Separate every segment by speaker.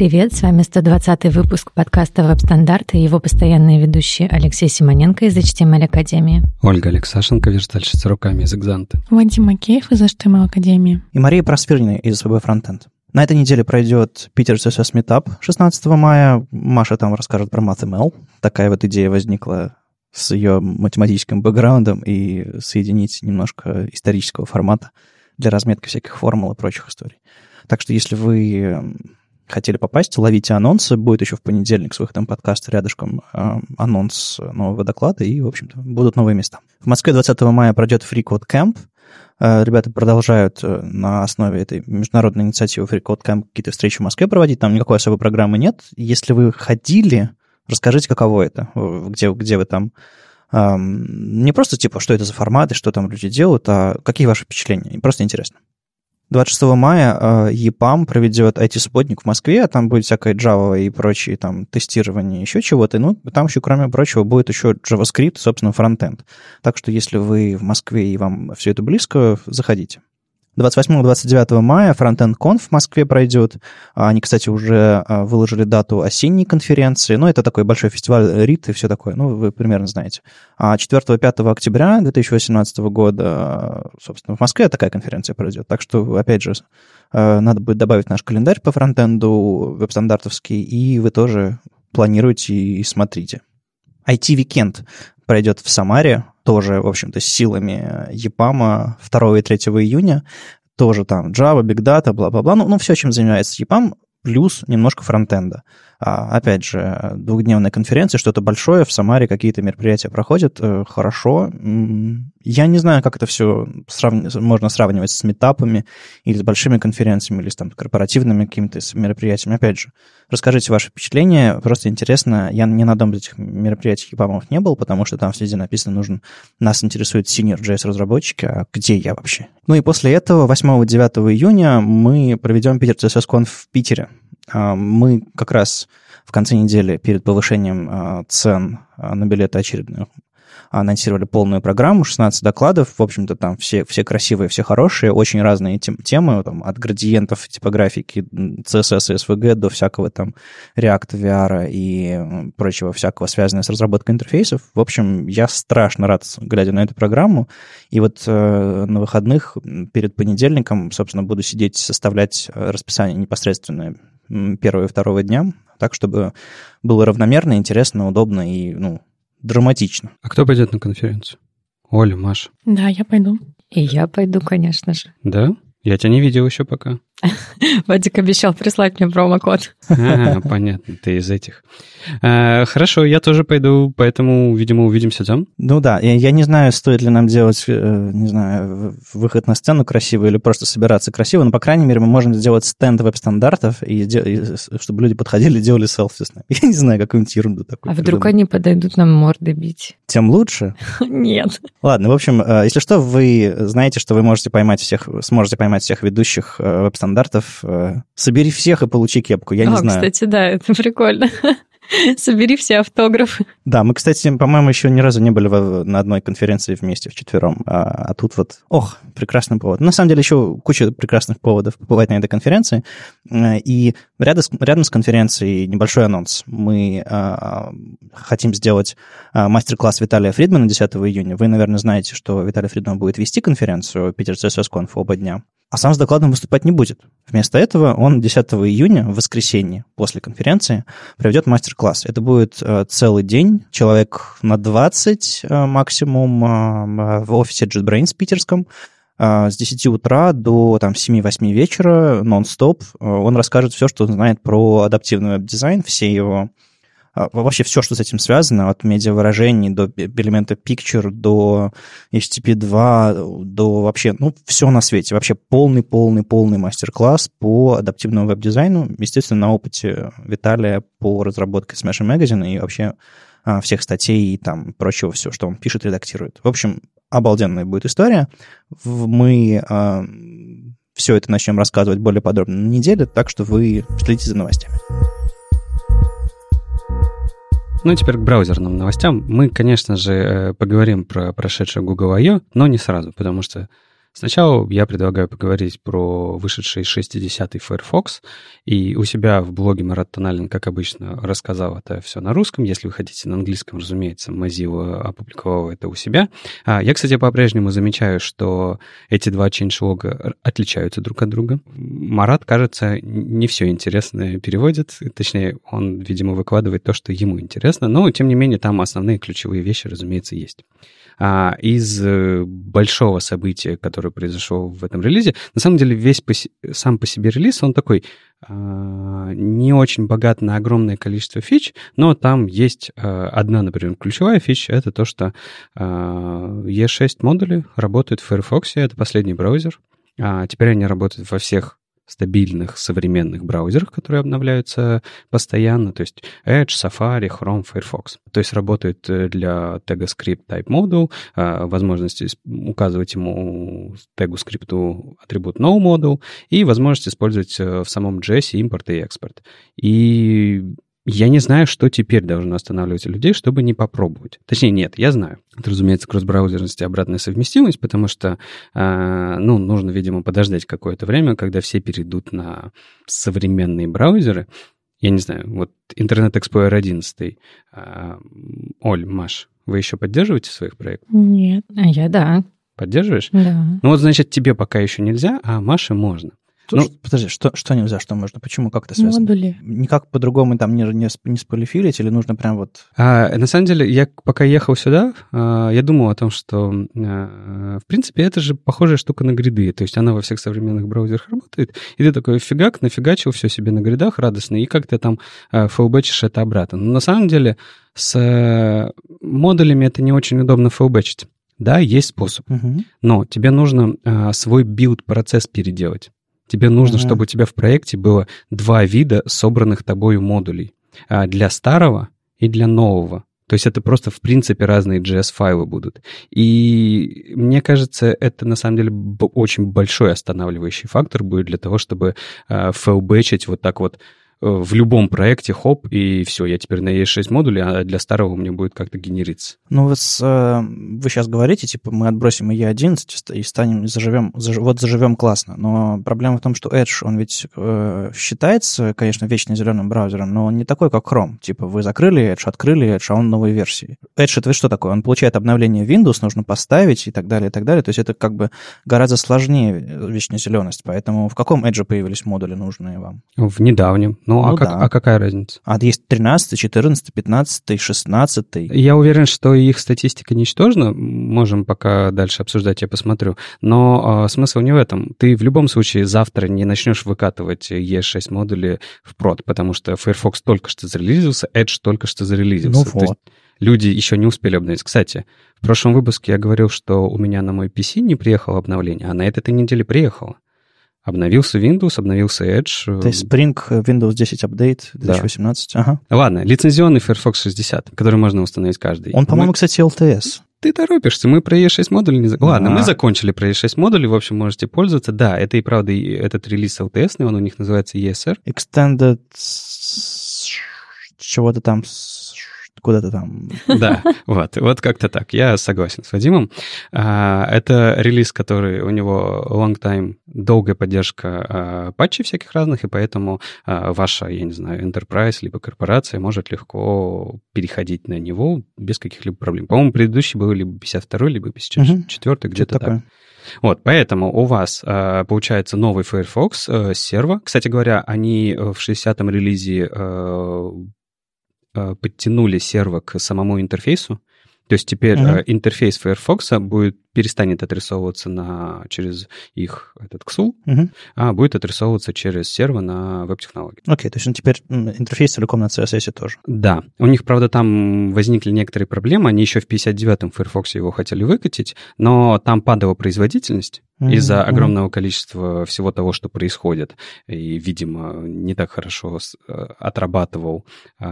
Speaker 1: Привет, с вами 120 выпуск подкаста «Веб-стандарты» и его постоянные ведущие Алексей Симоненко из HTML Академии.
Speaker 2: Ольга Алексашенко, верстальщица руками из Экзанты.
Speaker 3: Вадим Макеев из HTML Академии.
Speaker 4: И Мария Просфирина из СВБ Фронтенд. На этой неделе пройдет Питер CSS Meetup 16 мая. Маша там расскажет про MathML. Такая вот идея возникла с ее математическим бэкграундом и соединить немножко исторического формата для разметки всяких формул и прочих историй. Так что если вы хотели попасть, ловите анонсы. Будет еще в понедельник с выходом подкаста рядышком э, анонс нового доклада, и, в общем-то, будут новые места. В Москве 20 мая пройдет FreeCode Camp. Э, ребята продолжают э, на основе этой международной инициативы FreeCode Camp какие-то встречи в Москве проводить. Там никакой особой программы нет. Если вы ходили, расскажите, каково это, где, где вы там не просто типа, что это за формат и что там люди делают, а какие ваши впечатления. Просто интересно. 26 мая э, EPAM проведет IT-субботник в Москве, там будет всякое Java и прочие там тестирование, еще чего-то. Ну, там еще, кроме прочего, будет еще JavaScript, собственно, фронтенд. Так что, если вы в Москве и вам все это близко, заходите. 28-29 мая Frontend Conf в Москве пройдет. Они, кстати, уже а, выложили дату осенней конференции. Ну, это такой большой фестиваль РИТ и все такое. Ну, вы примерно знаете. А 4-5 октября 2018 года, собственно, в Москве такая конференция пройдет. Так что, опять же, а, надо будет добавить наш календарь по фронтенду веб-стандартовский, и вы тоже планируете и смотрите. IT Weekend пройдет в Самаре, тоже, в общем-то, с силами EPAM а 2 и 3 июня. Тоже там Java, Big Data, бла-бла-бла. Ну, ну, все, чем занимается EPAM, плюс немножко фронтенда. А, опять же, двухдневная конференция, что-то большое, в Самаре какие-то мероприятия проходят, э, хорошо. Я не знаю, как это все срав... можно сравнивать с метапами или с большими конференциями, или с там, корпоративными какими-то мероприятиями. Опять же, расскажите ваши впечатления, просто интересно. Я ни на одном из этих мероприятий ЕПАМов не был, потому что там везде написано, нужно, нас интересует senior JS-разработчики, а где я вообще? Ну и после этого, 8-9 июня, мы проведем Питер CSS в Питере. А, мы как раз в конце недели перед повышением а, цен а, на билеты очередных анонсировали полную программу, 16 докладов, в общем-то, там все, все красивые, все хорошие, очень разные тем, темы, там, от градиентов типографики CSS и SVG до всякого там React VR и прочего всякого, связанного с разработкой интерфейсов. В общем, я страшно рад, глядя на эту программу, и вот э, на выходных перед понедельником, собственно, буду сидеть, составлять расписание непосредственно первого и второго дня, так, чтобы было равномерно, интересно, удобно и, ну, драматично.
Speaker 2: А кто пойдет на конференцию? Оля, Маша.
Speaker 3: Да, я пойду.
Speaker 1: И я пойду, конечно же.
Speaker 2: Да? Я тебя не видел еще пока.
Speaker 1: Вадик обещал прислать мне промокод.
Speaker 2: А, понятно, ты из этих. А, хорошо, я тоже пойду, поэтому, видимо, увидимся там.
Speaker 4: Ну да, я, я не знаю, стоит ли нам делать, э, не знаю, выход на сцену красиво или просто собираться красиво, но, по крайней мере, мы можем сделать стенд веб-стандартов, и, и чтобы люди подходили и делали селфи с нами. Я не знаю, какую-нибудь ерунду такую.
Speaker 1: А вдруг они подойдут нам морды бить?
Speaker 4: Тем лучше?
Speaker 1: Нет.
Speaker 4: Ладно, в общем, э, если что, вы знаете, что вы можете поймать всех, сможете поймать всех ведущих э, веб-стандартов стандартов. Э, собери всех и получи кепку, я не
Speaker 1: О,
Speaker 4: знаю.
Speaker 1: кстати, да, это прикольно. Собери все автографы.
Speaker 4: Да, мы, кстати, по-моему, еще ни разу не были на одной конференции вместе вчетвером. А, а тут вот, ох, прекрасный повод. На самом деле еще куча прекрасных поводов побывать на этой конференции. Э, и рядом с, рядом с конференцией небольшой анонс. Мы а, хотим сделать а, мастер-класс Виталия Фридмана 10 июня. Вы, наверное, знаете, что Виталий Фридман будет вести конференцию Питер CSS Conf оба дня а сам с докладом выступать не будет. Вместо этого он 10 июня, в воскресенье, после конференции, проведет мастер-класс. Это будет э, целый день, человек на 20 э, максимум э, в офисе JetBrains питерском, с 10 утра до там, 7-8 вечера, нон-стоп. Он расскажет все, что он знает про адаптивный веб-дизайн, все его вообще все, что с этим связано, от медиавыражений до элемента Picture, до HTTP2, до вообще, ну, все на свете. Вообще полный-полный-полный мастер-класс по адаптивному веб-дизайну, естественно, на опыте Виталия по разработке Smash Magazine и вообще а, всех статей и там прочего всего, что он пишет, редактирует. В общем, обалденная будет история. Мы э, все это начнем рассказывать более подробно на неделе, так что вы следите за новостями.
Speaker 2: Ну, теперь к браузерным новостям. Мы, конечно же, э, поговорим про прошедшее Google I.O., но не сразу, потому что Сначала я предлагаю поговорить про вышедший 60-й Firefox, и у себя в блоге Марат Тоналин, как обычно, рассказал это все на русском. Если вы хотите на английском, разумеется, Mozilla опубликовал это у себя. А, я, кстати, по-прежнему замечаю, что эти два changelog отличаются друг от друга. Марат, кажется, не все интересное переводит, точнее, он, видимо, выкладывает то, что ему интересно, но, тем не менее, там основные ключевые вещи, разумеется, есть. А, из э, большого события, которое произошло в этом релизе, на самом деле весь по, сам по себе релиз, он такой а, не очень богат на огромное количество фич, но там есть а, одна, например, ключевая фича, это то, что а, E6 модули работают в Firefox, это последний браузер, теперь они работают во всех стабильных современных браузерах, которые обновляются постоянно, то есть Edge, Safari, Chrome, Firefox. То есть работает э, для тега script type module, а, возможность указывать ему тегу скрипту атрибут no module и возможность использовать э, в самом JS импорт и экспорт. И я не знаю, что теперь должно останавливать людей, чтобы не попробовать. Точнее, нет, я знаю. Это, разумеется, кросс-браузерность и обратная совместимость, потому что, э, ну, нужно, видимо, подождать какое-то время, когда все перейдут на современные браузеры. Я не знаю, вот Internet Explorer 11. Э, Оль, Маш, вы еще поддерживаете своих проектов?
Speaker 3: Нет.
Speaker 1: А я да.
Speaker 2: Поддерживаешь?
Speaker 1: Да.
Speaker 2: Ну вот, значит, тебе пока еще нельзя, а Маше можно.
Speaker 4: Ну, подожди, что, что нельзя, что можно? Почему, как это связано?
Speaker 3: Модули.
Speaker 4: Никак по-другому там не, не, не сполифилить или нужно прям вот...
Speaker 2: А, на самом деле, я пока ехал сюда, а, я думал о том, что, а, в принципе, это же похожая штука на гриды. То есть она во всех современных браузерах работает, и ты такой фигак, нафигачил все себе на гридах радостно, и как ты там а, флбэчишь это обратно. Но на самом деле с а, модулями это не очень удобно флбэчить. Да, есть способ.
Speaker 4: Угу.
Speaker 2: Но тебе нужно а, свой билд-процесс переделать. Тебе нужно,
Speaker 4: Ага.
Speaker 2: чтобы у тебя в проекте было два вида собранных тобою модулей. А, Для старого и для нового. То есть это просто, в принципе, разные JS-файлы будут. И мне кажется, это на самом деле очень большой останавливающий фактор будет для того, чтобы э, фэлбэчить вот так вот в любом проекте, хоп, и все, я теперь на E6 модуле, а для старого у меня будет как-то генериться.
Speaker 4: Ну, вот с, э, вы сейчас говорите, типа, мы отбросим E11 и ста- и станем, заживем, заж- вот заживем классно. Но проблема в том, что Edge, он ведь э, считается, конечно, вечно зеленым браузером, но он не такой, как Chrome. Типа, вы закрыли Edge, открыли Edge, а он новой версии. Edge это что такое? Он получает обновление Windows, нужно поставить и так далее, и так далее. То есть это как бы гораздо сложнее э, вечная зеленость. Поэтому в каком Edge появились модули нужные вам?
Speaker 2: В недавнем. Ну, а,
Speaker 4: Ну
Speaker 2: как-
Speaker 4: да.
Speaker 2: а какая разница?
Speaker 4: А есть 13, 14, 15, 16.
Speaker 2: Я уверен, что их статистика ничтожна. Можем пока дальше обсуждать, я посмотрю. Но а, смысл не в этом. Ты в любом случае завтра не начнешь выкатывать E6 модули в прод, потому что Firefox только что зарелизился, Edge только что зарелизился.
Speaker 4: Ну
Speaker 2: есть
Speaker 4: вот.
Speaker 2: люди еще не успели обновить. Кстати, в прошлом выпуске я говорил, что у меня на мой PC не приехало обновление, а на этой неделе приехало. Обновился Windows, обновился Edge.
Speaker 4: То есть Spring Windows 10 Update
Speaker 2: Да.
Speaker 4: 2018. Ага.
Speaker 2: Ладно, лицензионный Firefox 60, который можно установить каждый.
Speaker 4: Он,
Speaker 2: Мы-
Speaker 4: по-моему, кстати, LTS.
Speaker 2: Ты торопишься, мы про E6 модули не... за- Ладно,
Speaker 4: Да.
Speaker 2: мы закончили про E6 модули, в общем, можете пользоваться. Да, это и правда и этот релиз LTS, он у них называется ESR.
Speaker 4: Extended чего-то там, с- куда-то там.
Speaker 2: Да, вот, вот как-то так. Я согласен с Вадимом. А, Это релиз, который у него long time, долгая поддержка а, патчей всяких разных, и поэтому а, ваша, я не знаю, enterprise либо корпорация может легко переходить на него без каких-либо проблем. По-моему, предыдущий был либо 52 либо 54
Speaker 4: Что-то
Speaker 2: где-то так. Вот, поэтому у вас э, получается новый Firefox э, с серво. Кстати говоря, они э, в 60-м релизе э, подтянули серво к самому интерфейсу. То есть теперь э, интерфейс Firefox будет, перестанет отрисовываться на, через их этот XUL,
Speaker 4: Мгм.
Speaker 2: а будет отрисовываться через серво на веб-технологии.
Speaker 4: Окей, то есть он теперь м, интерфейс целиком на CSS тоже.
Speaker 2: Да, у них, правда, там возникли некоторые проблемы. Они еще в 59-м Firefox его хотели выкатить, но там падала производительность
Speaker 4: Мгм,
Speaker 2: из-за огромного количества всего того, что происходит. И, видимо, не так хорошо э, отрабатывал э,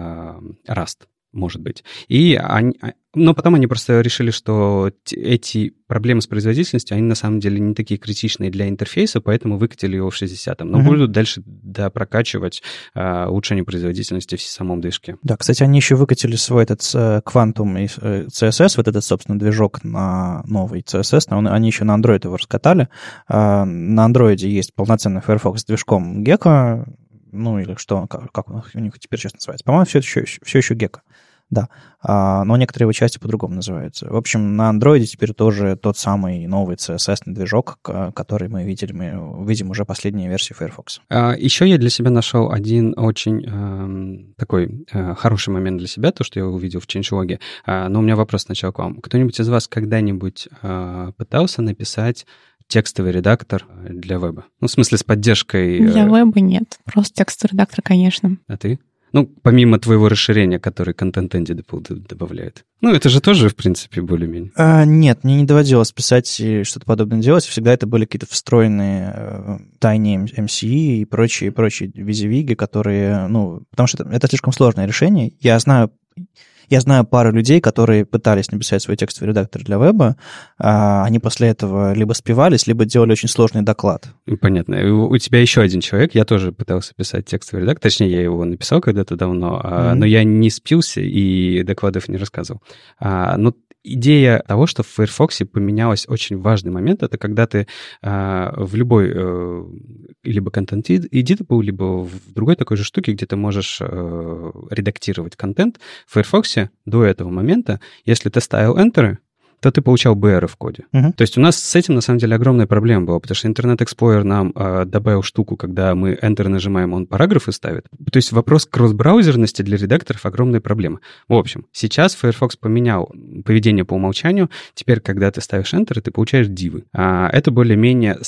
Speaker 2: Rust. Может быть. И они, а, но потом они просто решили, что эти проблемы с производительностью, они на самом деле не такие критичные для интерфейса, поэтому выкатили его в 60-м. Но угу. будут дальше да, прокачивать а, улучшение производительности в самом движке.
Speaker 4: Да, кстати, они еще выкатили свой этот э, Quantum и э, CSS, вот этот, собственно, движок на новый CSS, но он, они еще на Android его раскатали. А, на Android есть полноценный Firefox с движком Gecko, ну или что, как, как у них теперь сейчас называется. По-моему, все еще, все еще Gecko. Да, а, но некоторые его части по-другому называются. В общем, на Android теперь тоже тот самый новый CSS движок, который мы видели, мы видим уже последние версии Firefox.
Speaker 2: А, еще я для себя нашел один очень э, такой э, хороший момент для себя, то, что я увидел в ChangeLog. А, но у меня вопрос сначала к вам. Кто-нибудь из вас когда-нибудь э, пытался написать текстовый редактор для веба? Ну, в смысле, с поддержкой...
Speaker 3: Для веба нет, просто текстовый редактор, конечно.
Speaker 2: А ты? Ну, помимо твоего расширения, который Content Engine добавляет. Ну, это же тоже, в принципе, более-менее.
Speaker 4: А, нет, мне не доводилось писать что-то подобное делать. Всегда это были какие-то встроенные э, MCE и прочие, прочие визивиги, которые, ну, потому что это, это слишком сложное решение. Я знаю я знаю пару людей, которые пытались написать свой текстовый редактор для веба. А они после этого либо спивались, либо делали очень сложный доклад.
Speaker 2: Понятно. У тебя еще один человек. Я тоже пытался писать текстовый редактор. Точнее, я его написал когда-то давно, mm-hmm. но я не спился и докладов не рассказывал. А, но идея того, что в Firefox поменялась очень важный момент, это когда ты э, в любой э, либо контент editable, либо в другой такой же штуке, где ты можешь э, редактировать контент, в Firefox до этого момента, если ты ставил Enter, то ты получал BR в коде. Uh-huh. То есть у нас с этим, на самом деле, огромная проблема была, потому что Internet Explorer нам э, добавил штуку, когда мы Enter нажимаем, он параграфы ставит. То есть вопрос кросс-браузерности для редакторов огромная проблема. В общем, сейчас Firefox поменял поведение по умолчанию. Теперь, когда ты ставишь Enter, ты получаешь дивы. А это более-менее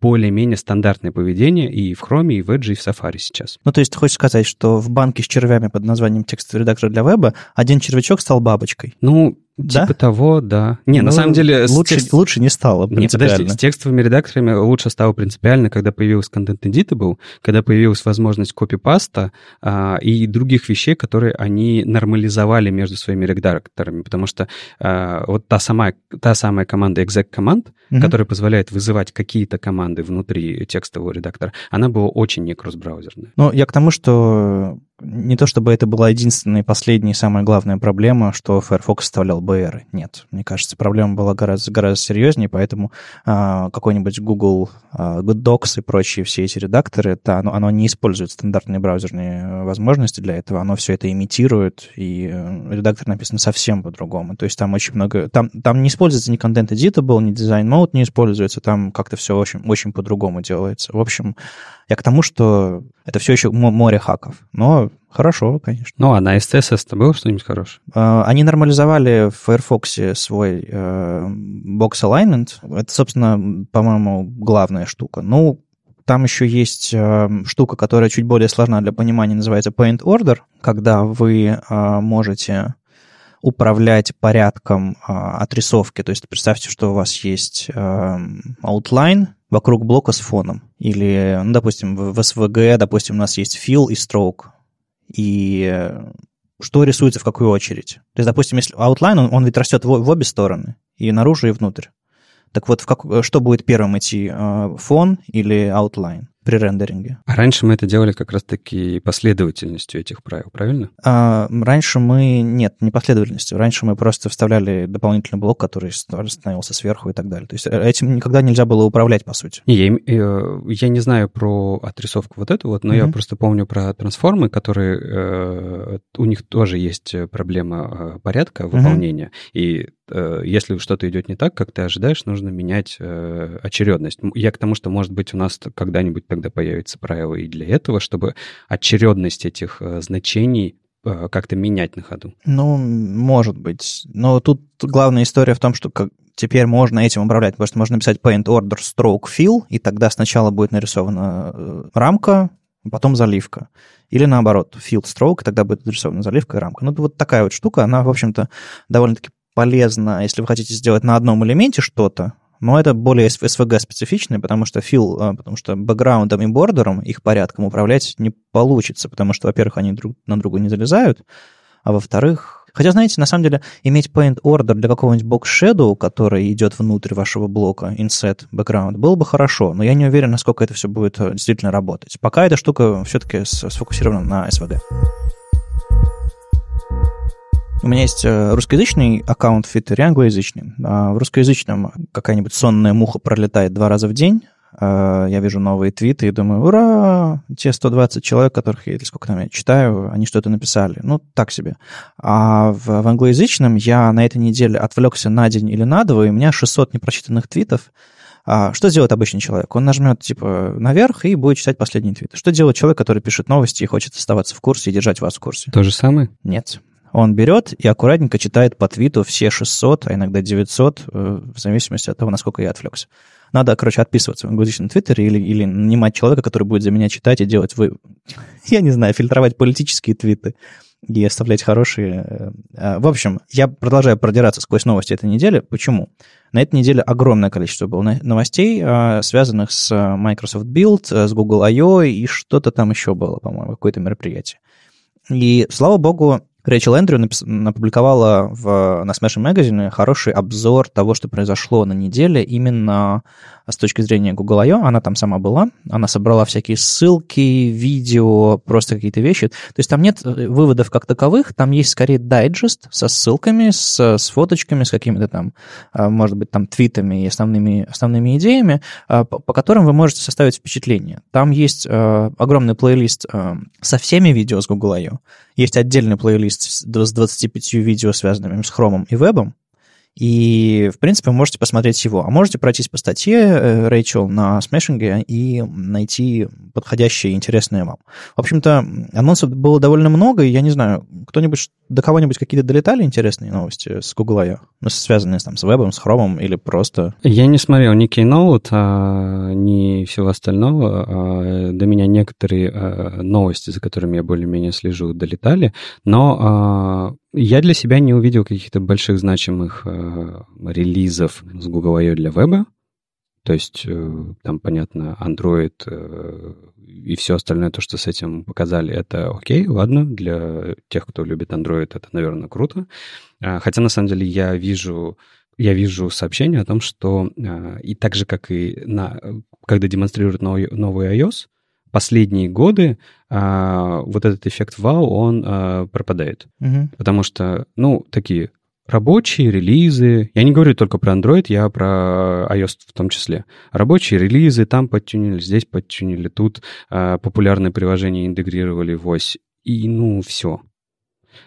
Speaker 2: более-менее стандартное поведение и в Chrome, и в Edge, и в Safari сейчас.
Speaker 4: Ну, то есть ты хочешь сказать, что в банке с червями под названием текстовый редактор для веба один червячок стал бабочкой?
Speaker 2: Ну, да? Типа того, да. Не, ну, на самом деле...
Speaker 4: Лучше, текст... лучше не стало
Speaker 2: Не, подожди, с текстовыми редакторами лучше стало принципиально, когда появился Content Editable, когда появилась возможность копипаста а, и других вещей, которые они нормализовали между своими редакторами, потому что а, вот та самая, та самая команда exec команд, угу. которая позволяет вызывать какие-то команды внутри текстового редактора, она была очень не кросс-браузерная.
Speaker 4: Ну, я к тому, что не то чтобы это была единственная и последняя самая главная проблема, что Firefox вставлял BR. Нет, мне кажется, проблема была гораздо, гораздо серьезнее, поэтому а, какой-нибудь Google а, Good Docs и прочие все эти редакторы, это, оно, оно не использует стандартные браузерные э, возможности для этого, оно все это имитирует, и э, редактор написан совсем по-другому. То есть там очень много... Там, там не используется ни Content Editable, ни Design Mode не используется, там как-то все очень, очень по-другому делается. В общем, я к тому, что это все еще море хаков. Но хорошо, конечно.
Speaker 2: Ну, а на STSS-то было что-нибудь хорошее?
Speaker 4: А, они нормализовали в Firefox свой э, box alignment. Это, собственно, по-моему, главная штука. Ну, там еще есть э, штука, которая чуть более сложна для понимания, называется Paint Order, когда вы э, можете управлять порядком э, отрисовки. То есть представьте, что у вас есть э, outline, вокруг блока с фоном. Или, ну, допустим, в SVG, допустим, у нас есть fill и stroke. И что рисуется в какую очередь. То есть, допустим, если outline, он, он ведь растет в, в обе стороны, и наружу, и внутрь. Так вот, в как, что будет первым идти, э, фон или outline? При рендеринге.
Speaker 2: А раньше мы это делали как раз-таки последовательностью этих правил, правильно?
Speaker 4: А, раньше мы... Нет, не последовательностью. Раньше мы просто вставляли дополнительный блок, который становился сверху и так далее. То есть э, этим никогда нельзя было управлять, по сути.
Speaker 2: Не, я, э, я не знаю про отрисовку вот эту вот, но mm-hmm. я просто помню про трансформы, которые... Э, у них тоже есть проблема порядка выполнения. Mm-hmm. И если что-то идет не так, как ты ожидаешь, нужно менять очередность. Я к тому, что, может быть, у нас когда-нибудь тогда появится правило и для этого, чтобы очередность этих э, значений э, как-то менять на ходу.
Speaker 4: Ну, может быть. Но тут главная история в том, что как теперь можно этим управлять, потому что можно написать paint order stroke fill, и тогда сначала будет нарисована э, рамка, потом заливка. Или наоборот, fill stroke, и тогда будет нарисована заливка и рамка. Ну, вот такая вот штука, она, в общем-то, довольно-таки полезна, если вы хотите сделать на одном элементе что-то, но это более SVG специфичное, потому что фил, а, потому что бэкграундом и бордером, их порядком управлять не получится, потому что, во-первых, они друг на друга не залезают, а во-вторых, Хотя, знаете, на самом деле, иметь paint order для какого-нибудь box shadow, который идет внутрь вашего блока, inset, background, было бы хорошо, но я не уверен, насколько это все будет э, действительно работать. Пока эта штука все-таки сфокусирована на SVG. У меня есть э, русскоязычный аккаунт в Твиттере, англоязычный. А в русскоязычном какая-нибудь сонная муха пролетает два раза в день, а, я вижу новые твиты и думаю, ура, те 120 человек, которых я, или сколько там я читаю, они что-то написали. Ну, так себе. А в, в англоязычном я на этой неделе отвлекся на день или на два, и у меня 600 непрочитанных твитов. А что делает обычный человек? Он нажмет, типа, наверх и будет читать последние твиты. Что делает человек, который пишет новости и хочет оставаться в курсе и держать вас в курсе?
Speaker 2: То же самое?
Speaker 4: Нет. Он берет и аккуратненько читает по твиту все 600, а иногда 900, э, в зависимости от того, насколько я отвлекся. Надо, короче, отписываться в англоязычном твиттере или, или нанимать человека, который будет за меня читать и делать вы... Я не знаю, фильтровать политические твиты и оставлять хорошие. Э, э, в общем, я продолжаю продираться сквозь новости этой недели. Почему? На этой неделе огромное количество было новостей, э, связанных с Microsoft Build, с Google I.O. и что-то там еще было, по-моему, какое-то мероприятие. И, слава богу, Рэйчел Эндрю напис... опубликовала в, на Smashing Magazine хороший обзор того, что произошло на неделе именно с точки зрения Google I.O. Она там сама была, она собрала всякие ссылки, видео, просто какие-то вещи. То есть там нет э, выводов как таковых, там есть скорее дайджест со ссылками, с, с фоточками, с какими-то там, а, может быть, там твитами и основными, основными идеями, а, по, по которым вы можете составить впечатление. Там есть э, огромный плейлист э, со всеми видео с Google I.O. Есть отдельный плейлист с 25 видео, связанными с хромом и вебом, и, в принципе, вы можете посмотреть его. А можете пройтись по статье э, Рэйчел на смешинге и найти подходящее и интересное вам. В общем-то, анонсов было довольно много, и я не знаю, кто-нибудь, до кого-нибудь какие-то долетали интересные новости с Google I.O., ну, связанные там, с вебом, с хромом или просто...
Speaker 2: Я не смотрел ни Keynote, а, ни всего остального. А, до меня некоторые а, новости, за которыми я более-менее слежу, долетали, но а, я для себя не увидел каких-то больших значимых э, релизов с Google I.O. для веба. То есть э, там, понятно, Android э, и все остальное, то, что с этим показали, это окей, ладно. Для тех, кто любит Android, это, наверное, круто. Э, хотя, на самом деле, я вижу я вижу сообщение о том, что э, и так же, как и на, когда демонстрируют новый, новый iOS, последние годы а, вот этот эффект вау, он а, пропадает.
Speaker 4: Угу.
Speaker 2: Потому что, ну, такие рабочие релизы, я не говорю только про Android, я про iOS в том числе. Рабочие релизы, там подтюнили, здесь подтюнили, тут а, популярные приложения интегрировали в ось, и ну, все.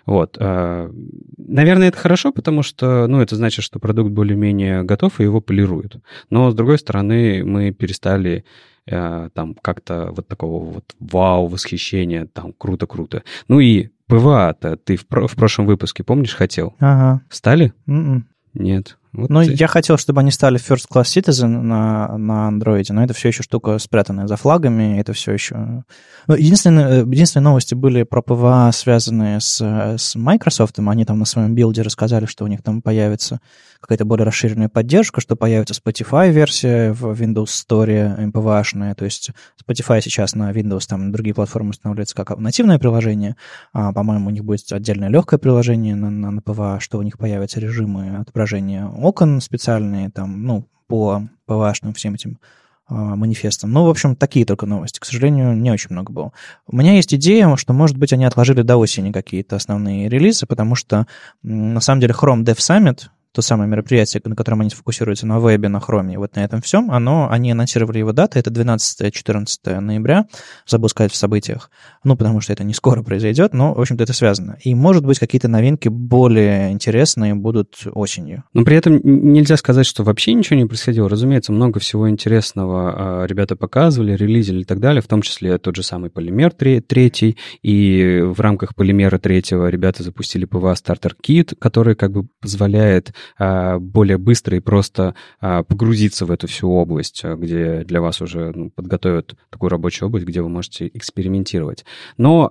Speaker 2: Вот. А, наверное, это хорошо, потому что, ну, это значит, что продукт более-менее готов, и его полируют. Но, с другой стороны, мы перестали Э, там как-то вот такого вот вау, восхищения, там круто-круто. Ну и PWA -то ты в, в прошлом выпуске, помнишь, хотел?
Speaker 4: Ага.
Speaker 2: Стали?
Speaker 4: М-м.
Speaker 2: М-м. Нет.
Speaker 4: Вот ну, ты... я хотел, чтобы они стали First Class Citizen на, на Android, но это все еще штука спрятанная за флагами, это все еще... Ну, единственные, единственные новости были про PWA, связанные с, с Microsoft, они там на своем Build е рассказали, что у них там появится какая-то более расширенная поддержка, что появится Spotify-версия в Windows Store MPVA-шная, то есть Spotify сейчас на Windows, там, другие платформы устанавливается как нативное приложение, а, по-моему, у них будет отдельное легкое приложение на, на, на PVA, что у них появятся режимы отображения окон специальные, там, ну, по PVA-шным всем этим а, манифестом. Ну, в общем, такие только новости. К сожалению, не очень много было. У меня есть идея, что, может быть, они отложили до осени какие-то основные релизы, потому что, на самом деле, Chrome Dev Summit, то самое мероприятие, на котором они фокусируются на вебе, на хроме, вот на этом всем, оно, они анонсировали его даты, это 12-14 ноября, забыл сказать в событиях, ну, потому что это не скоро произойдет, но, в общем-то, это связано. И, может быть, какие-то новинки более интересные будут осенью.
Speaker 2: Но при этом нельзя сказать, что вообще ничего не происходило. Разумеется, много всего интересного а, ребята показывали, релизили и так далее, в том числе тот же самый полимер третий, и в рамках полимера третьего ребята запустили PVA Starter Kit, который как бы позволяет более быстро и просто а, погрузиться в эту всю область, а, где для вас уже ну, подготовят такую рабочую область, где вы можете экспериментировать. Но,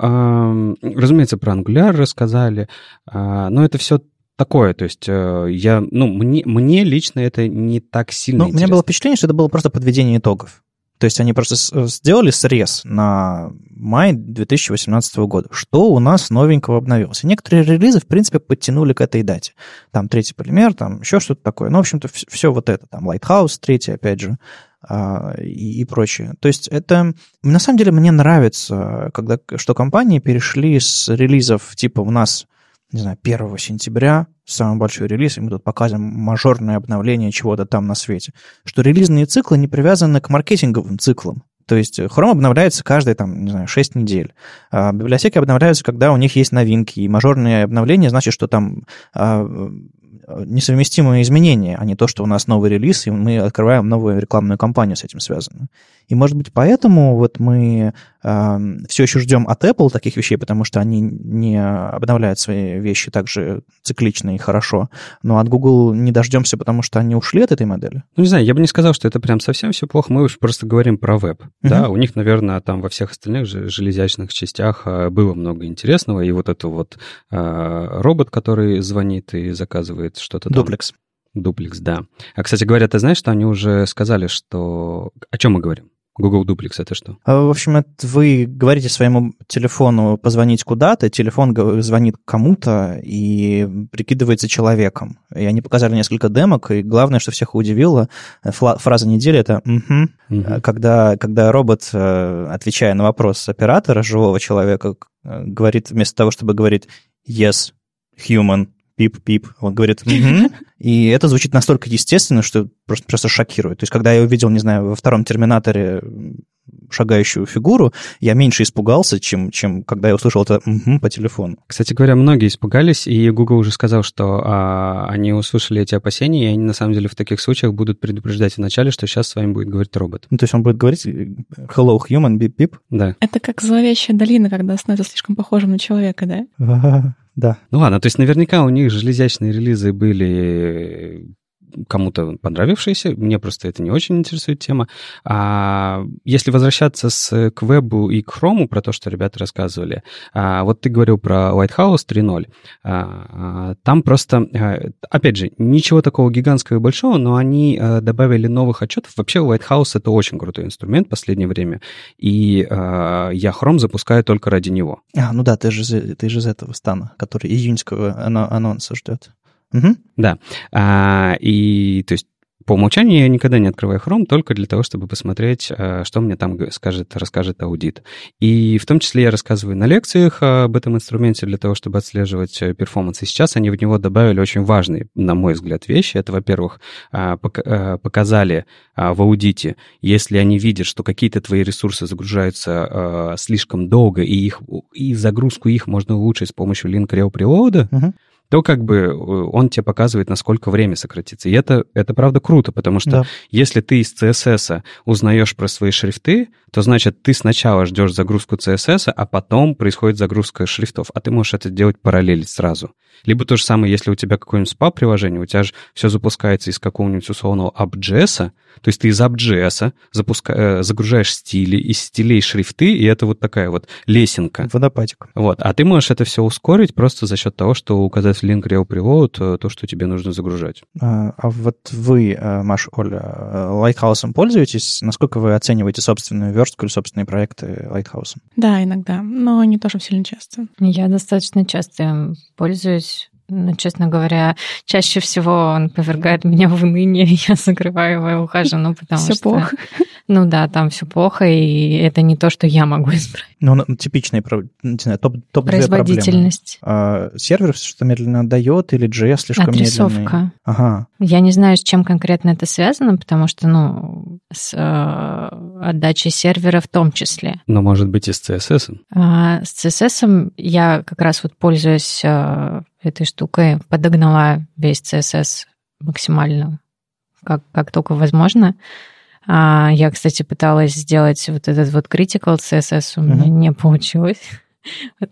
Speaker 2: разумеется, про Angular рассказали, но это все такое, то есть э, я, ну, мне, мне лично это не так сильно
Speaker 4: Ну, у меня было впечатление, что это было просто подведение итогов. То есть они просто сделали срез на май 2018 года. Что у нас новенького обновилось? И некоторые релизы, в принципе, подтянули к этой дате. Там третий полимер, там еще что-то такое. Ну, в общем-то, все вот это. Там Lighthouse третий, опять же, а, и, и прочее. То есть это, на самом деле, мне нравится, когда, что компании перешли с релизов типа у нас, не знаю, 1 сентября, самый большой релиз, и мы тут показываем мажорное обновление чего-то там на свете, что релизные циклы не привязаны к маркетинговым циклам. То есть Chrome обновляется каждые, там, не знаю, 6 недель. А библиотеки обновляются, когда у них есть новинки. И мажорные обновления значит, что там а, несовместимые изменения, а не то, что у нас новый релиз, и мы открываем новую рекламную кампанию с этим связанную. И, может быть, поэтому вот мы э, все еще ждем от Apple таких вещей, потому что они не обновляют свои вещи так же циклично и хорошо. Но от Google не дождемся, потому что они ушли от этой модели.
Speaker 2: Ну, не знаю, я бы не сказал, что это прям совсем все плохо. Мы уж просто говорим про веб. Uh-huh. Да, у них, наверное, там во всех остальных же железячных частях а, было много интересного. И вот это вот э, робот, который звонит и заказывает что-то там.
Speaker 4: Дуплекс.
Speaker 2: Дуплекс, да. А, кстати говоря, ты знаешь, что они уже сказали, что... О чем мы говорим? Google Duplex это что?
Speaker 4: А, в общем, это вы говорите своему телефону позвонить куда-то, телефон звонит кому-то и прикидывается человеком. И они показали несколько демок, и главное, что всех удивило, фраза недели это «угу», угу. Когда, когда робот, э, отвечая на вопрос оператора, живого человека, э, говорит вместо того, чтобы говорить «yes, human», пип-пип. Он говорит, угу. и это звучит настолько естественно, что просто, просто шокирует. То есть, когда я увидел, не знаю, во втором «Терминаторе» шагающую фигуру, я меньше испугался, чем, чем когда я услышал это угу по телефону.
Speaker 2: Кстати говоря, многие испугались, и Google уже сказал, что а, они услышали эти опасения, и они на самом деле в таких случаях будут предупреждать вначале, что сейчас с вами будет говорить робот.
Speaker 4: Ну, то есть он будет говорить «hello, human, beep, beep»?
Speaker 2: Да.
Speaker 3: Это как зловещая долина, когда становится слишком похожим на человека, да?
Speaker 4: Да.
Speaker 2: Ну ладно, то есть наверняка у них железячные релизы были кому-то понравившиеся, мне просто это не очень интересует тема. А если возвращаться с, к вебу и к хрому, про то, что ребята рассказывали, а, вот ты говорил про Lighthouse 3.0, а, а, там просто, а, опять же, ничего такого гигантского и большого, но они а, добавили новых отчетов. Вообще Lighthouse — это очень крутой инструмент в последнее время, и а, я Chrome запускаю только ради него.
Speaker 4: А, ну да, ты же, ты же из этого стана, который июньского анонса ждет.
Speaker 2: Угу. Да. А, и то есть по умолчанию я никогда не открываю Chrome только для того, чтобы посмотреть, а, что мне там скажет, расскажет аудит. И в том числе я рассказываю на лекциях об этом инструменте для того, чтобы отслеживать э, перформанс. И сейчас они в него добавили очень важные, на мой взгляд, вещи. Это, во-первых, а, э, показали в аудите, если они видят, что какие-то твои ресурсы загружаются слишком долго, и, их, и загрузку их можно улучшить с помощью preload, uh-huh то как бы э, он тебе показывает, насколько время сократится. И это, это правда круто, потому что да. если ты из CSS узнаешь про свои шрифты, то значит ты сначала ждешь загрузку CSS, а потом происходит загрузка шрифтов, а ты можешь это делать параллелить сразу. Либо то же самое, если у тебя какое-нибудь SPA-приложение, у тебя же все запускается из какого-нибудь условного app.js, то есть ты из app.js запуска... Э, загружаешь стили, из стилей шрифты, и это вот такая вот лесенка.
Speaker 4: Водопадик.
Speaker 2: Вот. А ты можешь это все ускорить просто за счет того, что указать в link rel preload то, что тебе нужно загружать.
Speaker 4: А, а вот вы, э, Маш, Оля, Lighthouse пользуетесь? Насколько вы оцениваете собственную верстку или собственные проекты Lighthouse?
Speaker 3: Да, иногда, но не тоже сильно часто.
Speaker 1: Я достаточно часто пользуюсь но, честно говоря, чаще всего он повергает меня в уныние, я закрываю его и ухожу, ну, потому
Speaker 3: все
Speaker 1: что...
Speaker 3: плохо.
Speaker 1: Ну да, там все плохо, и это не то, что я могу исправить.
Speaker 4: Ну, типичные, не знаю, топ, топ
Speaker 1: Производительность.
Speaker 4: А, сервер что медленно отдает или JS слишком
Speaker 1: Отрисовка.
Speaker 4: медленный? Ага.
Speaker 1: Я не знаю, с чем конкретно это связано, потому что, ну, с э, отдачей сервера в том числе.
Speaker 2: Но, может быть, и с CSS?
Speaker 1: А, с CSS я как раз вот пользуюсь э, этой штукой, подогнала весь CSS максимально, как, как только возможно. А, я, кстати, пыталась сделать вот этот вот critical CSS, у меня mm-hmm. не получилось.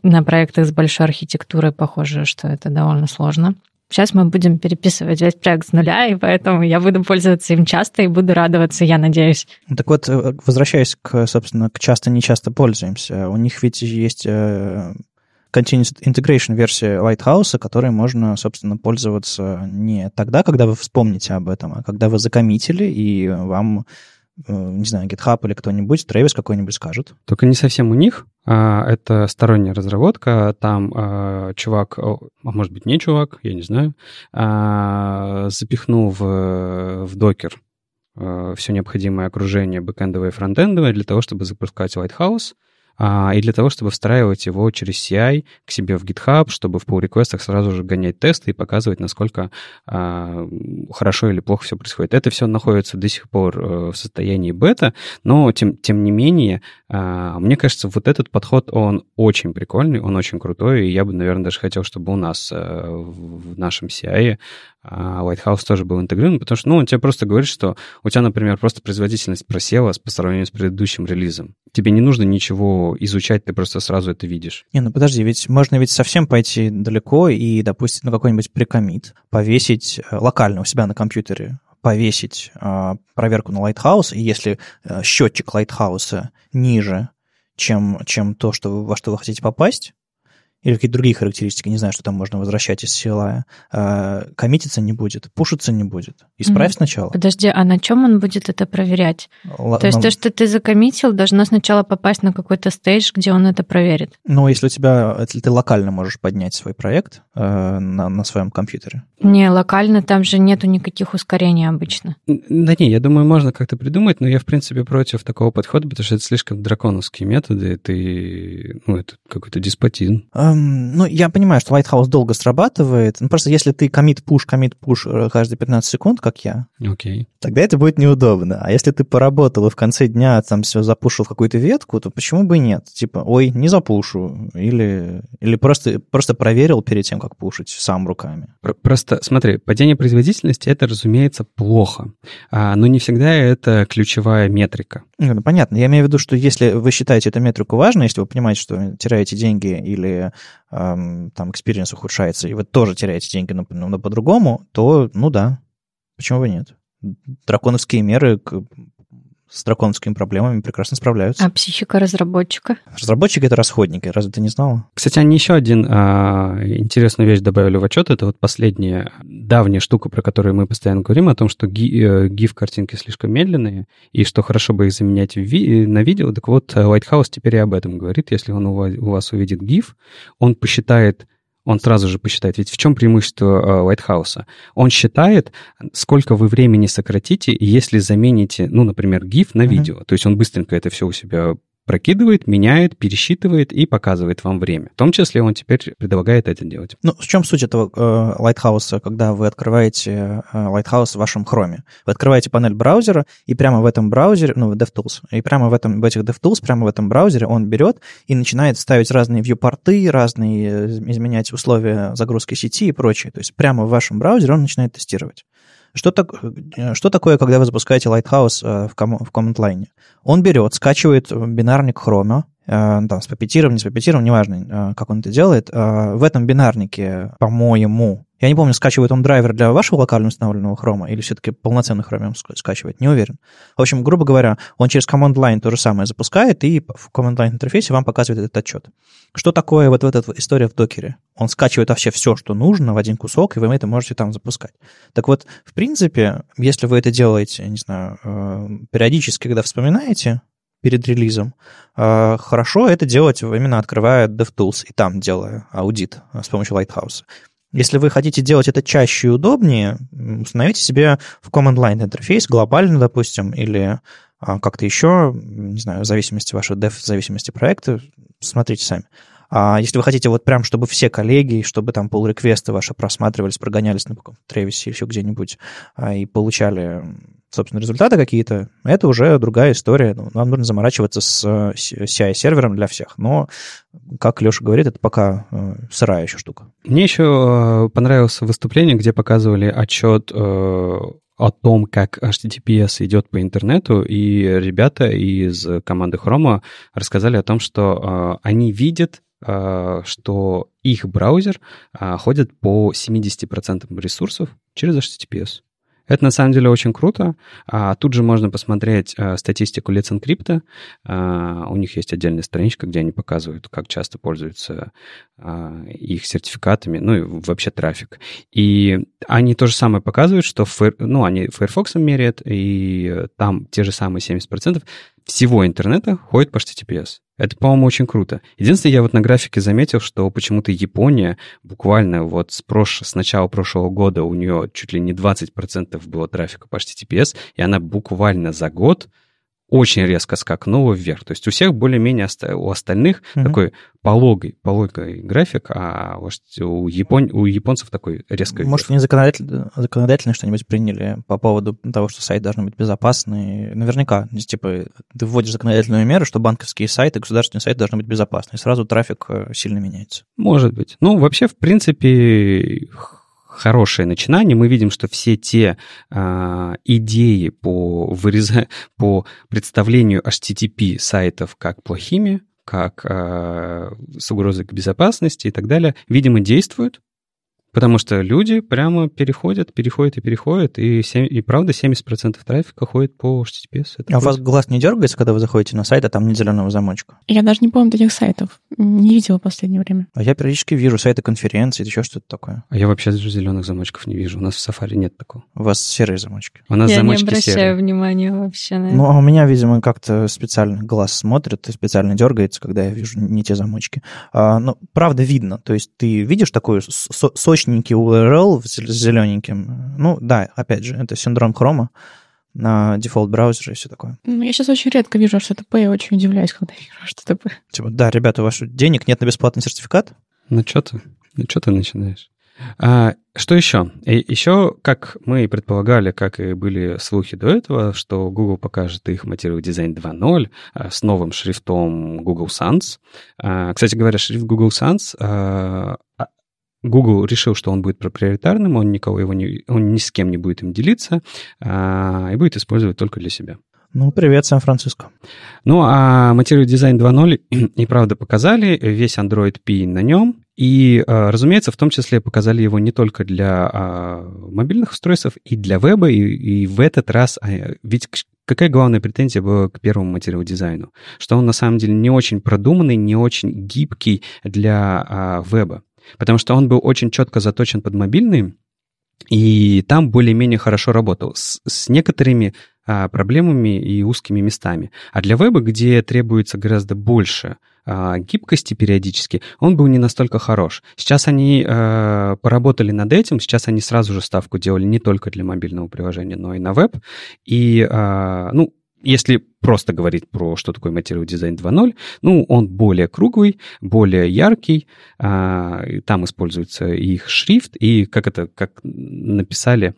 Speaker 1: На проектах с большой архитектурой похоже, что это довольно сложно. Сейчас мы будем переписывать весь проект с нуля, и поэтому я буду пользоваться им часто и буду радоваться, я надеюсь.
Speaker 4: Так вот, э, возвращаясь к, собственно, к часто-не часто пользуемся, у них ведь есть э, Continuous Integration версия Lighthouse, которой можно, собственно, пользоваться не тогда, когда вы вспомните об этом, а когда вы закоммитили, и вам не знаю, GitHub или кто-нибудь, Travis какой-нибудь скажет.
Speaker 2: Только не совсем у них. А, это сторонняя разработка. Там а, чувак, а может быть, не чувак, я не знаю, запихнул в, в докер все необходимое окружение бэкэндовое и фронтендовое для того, чтобы запускать Lighthouse — а, и для того, чтобы встраивать его через CI к себе в GitHub, чтобы в pull реквестах сразу же гонять тесты и показывать, насколько а, хорошо или плохо все происходит. Это все находится до сих пор э, в состоянии бета, но тем, тем не менее, а, мне кажется, вот этот подход, он очень прикольный, он очень крутой, и я бы, наверное, даже хотел, чтобы у нас э, в нашем CI а Lighthouse тоже был интегрирован, потому что, ну, он тебе просто говорит, что у тебя, например, просто производительность просела по сравнению с предыдущим релизом. Тебе не нужно ничего изучать, ты просто сразу это видишь.
Speaker 4: Не, ну подожди, ведь можно ведь совсем пойти далеко и, допустим, на какой-нибудь прикомит повесить э, локально у себя на компьютере повесить э, проверку на Lighthouse, и если э, счетчик Lighthouse ниже, чем, чем то, что во что вы хотите попасть, или какие-то другие характеристики, не знаю, что там можно возвращать из CLI, а, коммититься не будет, пушиться не будет. Исправь mm. сначала.
Speaker 1: Подожди, а на чем он будет это проверять? Л- то есть но... то, что ты закоммитил, должно сначала попасть на какой-то стейдж, где он это проверит?
Speaker 4: Ну, если у тебя, если ты локально можешь поднять свой проект э, на, на своем компьютере.
Speaker 1: Не, локально там же нету никаких ускорений обычно.
Speaker 2: Да не, я думаю, можно как-то придумать, но я, в принципе, против такого подхода, потому что это слишком драконовские методы, ты, ну, это какой-то деспотизм.
Speaker 4: А, ну, я понимаю, что Lighthouse долго срабатывает. Ну, просто если ты commit push, commit push э, каждые 15 секунд, как я,
Speaker 2: okay.
Speaker 4: тогда это будет неудобно. А если ты поработал и в конце дня там все запушил в какую-то ветку, то почему бы и нет? Типа, ой, не запушу. Или, или просто, просто проверил перед тем, как пушить сам руками.
Speaker 2: Просто, смотри, падение производительности — это, разумеется, плохо. А, но не всегда это ключевая метрика.
Speaker 4: Ну, понятно. Я имею в виду, что если вы считаете эту метрику важной, если вы понимаете, что теряете деньги или эм, там experience ухудшается, и вы тоже теряете деньги, но, но по-другому, то, ну да, почему бы нет? Драконовские меры с драконовскими проблемами прекрасно справляются.
Speaker 1: А психика разработчика?
Speaker 4: Разработчики — это расходники, разве ты не знала?
Speaker 2: Кстати, они еще один а, интересную вещь добавили в отчет. Это вот последняя давняя штука, про которую мы постоянно говорим, о том, что GIF-картинки э, слишком медленные, и что хорошо бы их заменять ви- на видео. Так вот, Lighthouse теперь и об этом говорит. Если он у вас, у вас увидит GIF, он посчитает он сразу же посчитает. Ведь в чем преимущество Lighthouse? Он считает, сколько вы времени сократите, если замените, ну, например, GIF на видео. Uh-huh. То есть он быстренько это все у себя прокидывает, меняет, пересчитывает и показывает вам время. В том числе он теперь предлагает это делать.
Speaker 4: Ну, в чем суть этого э, Lighthouse, когда вы открываете э, Lighthouse в вашем Chrome? Вы открываете панель браузера, и прямо в этом браузере, ну, DevTools, и прямо в, этом, в этих DevTools, прямо в этом браузере он берет и начинает ставить разные вьюпорты, разные, э, изменять условия загрузки сети и прочее. То есть прямо в вашем браузере он начинает тестировать. Что, так, э, что такое, когда вы запускаете Lighthouse э, в, ком, в Command Line? Он берет, скачивает бинарник Chrome, там, с папетиром, не с папетиром, неважно, как он это делает. В этом бинарнике, по-моему, я не помню, скачивает он драйвер для вашего локально установленного хрома или все-таки полноценный хромиум скачивает, не уверен. В общем, грубо говоря, он через command line то же самое запускает и в command line интерфейсе вам показывает этот отчет. Что такое вот, эта история в докере? Он скачивает вообще все, что нужно в один кусок, и вы это можете там запускать. Так вот, в принципе, если вы это делаете, не знаю, э, периодически, когда вспоминаете, перед релизом. Э, хорошо это делать, именно открывая DevTools и там делая аудит с помощью Lighthouse. Если вы хотите делать это чаще и удобнее, установите себе в Command Line интерфейс глобально, допустим, или а, как-то еще, не знаю, в зависимости вашего dev, в зависимости проекта, смотрите сами. А если вы хотите вот прям, чтобы все коллеги, чтобы там пол реквесты ваши просматривались, прогонялись на Тревисе или еще где-нибудь а, и получали собственно, результаты какие-то, это уже другая история. Ну, нам нужно заморачиваться с CI-сервером для всех. Но, как Леша говорит, это пока э, сырая еще штука.
Speaker 2: Мне еще э, понравилось выступление, где показывали отчет э, о том, как HTTPS идет по интернету, и ребята из команды Chrome рассказали о том, что они видят что их браузер ходит по 70% ресурсов через HTTPS. Это на самом деле очень круто. А тут же можно посмотреть а, статистику Let's Encrypt. У них есть отдельная страничка, где они показывают, как часто пользуются их сертификатами, ну и вообще трафик. И они то же самое показывают, что ну, они Firefox меряют, и там те же самые 70% всего интернета ходит по HTTPS. Это, по-моему, очень круто. Единственное, я вот на графике заметил, что почему-то Япония буквально вот с, прош... с начала прошлого года у нее чуть ли не 20% было трафика по HTTPS, и она буквально за год очень резко скакнула вверх. То есть у всех более-менее у остальных mm-hmm. такой пологой, пологой график, а у, япон, у японцев такой резко
Speaker 4: Может, вверх. они законодательно, законодательно что-нибудь приняли по поводу того, что сайт должен быть безопасный? Наверняка. Здесь, типа, ты вводишь законодательную меру, что банковские сайты, государственные сайты должны быть безопасны, и сразу трафик э, сильно меняется.
Speaker 2: Может быть. Ну, вообще, в принципе, хорошее начинание, мы видим, что все те э, идеи по, выреза... по представлению HTTP сайтов как плохими, как э, с угрозой к безопасности и так далее, видимо, действуют. Потому что люди прямо переходят, переходят и переходят, и, 7, и правда 70% трафика ходит по HTTPS.
Speaker 4: Это а у вас глаз не дергается, когда вы заходите на сайт, а там нет зеленого замочка?
Speaker 3: Я даже не помню таких сайтов. Не видела в последнее время.
Speaker 4: А я периодически вижу сайты конференции, еще что-то такое.
Speaker 2: А я вообще даже зеленых замочков не вижу. У нас в Safari нет такого.
Speaker 4: У вас серые замочки.
Speaker 2: У нас
Speaker 1: я
Speaker 2: замочки
Speaker 1: не обращаю
Speaker 2: серые.
Speaker 1: внимания вообще на
Speaker 4: это. Ну, а у меня, видимо, как-то специально глаз смотрит и специально дергается, когда я вижу не те замочки. А, но правда видно. То есть ты видишь такой со сочненький URL, URL с зелененьким. Ну, да, опять же, это синдром хрома на дефолт браузере и все такое.
Speaker 3: Ну, я сейчас очень редко вижу HTTP, я очень удивляюсь, когда вижу HTTP.
Speaker 4: Типа, да, ребята, у вас денег нет на бесплатный сертификат?
Speaker 2: Ну, что ты? Ну, что ты начинаешь? А, что еще? И еще, как мы и предполагали, как и были слухи до этого, что Google покажет их Material Design 2.0 а, с новым шрифтом Google Sans. А, кстати говоря, шрифт Google Sans а, Google решил, что он будет проприетарным, он никого его не, он ни с кем не будет им делиться а, и будет использовать только для себя.
Speaker 4: Ну, привет, Сан-Франциско.
Speaker 2: Ну, а Material Design 2.0 и правда показали, весь Android P на нем, и, а, разумеется, в том числе показали его не только для а, мобильных устройств, и для веба, и, и в этот раз, а, ведь какая главная претензия была к первому материал дизайну? Что он на самом деле не очень продуманный, не очень гибкий для а, веба потому что он был очень четко заточен под мобильный, и там более-менее хорошо работал с, с некоторыми а, проблемами и узкими местами. А для веба, где требуется гораздо больше а, гибкости периодически, он был не настолько хорош. Сейчас они а, поработали над этим, сейчас они сразу же ставку делали не только для мобильного приложения, но и на веб. И, а, ну, если просто говорить про что такое материал дизайн 2.0, ну, он более круглый, более яркий, а, там используется их шрифт, и как это, как написали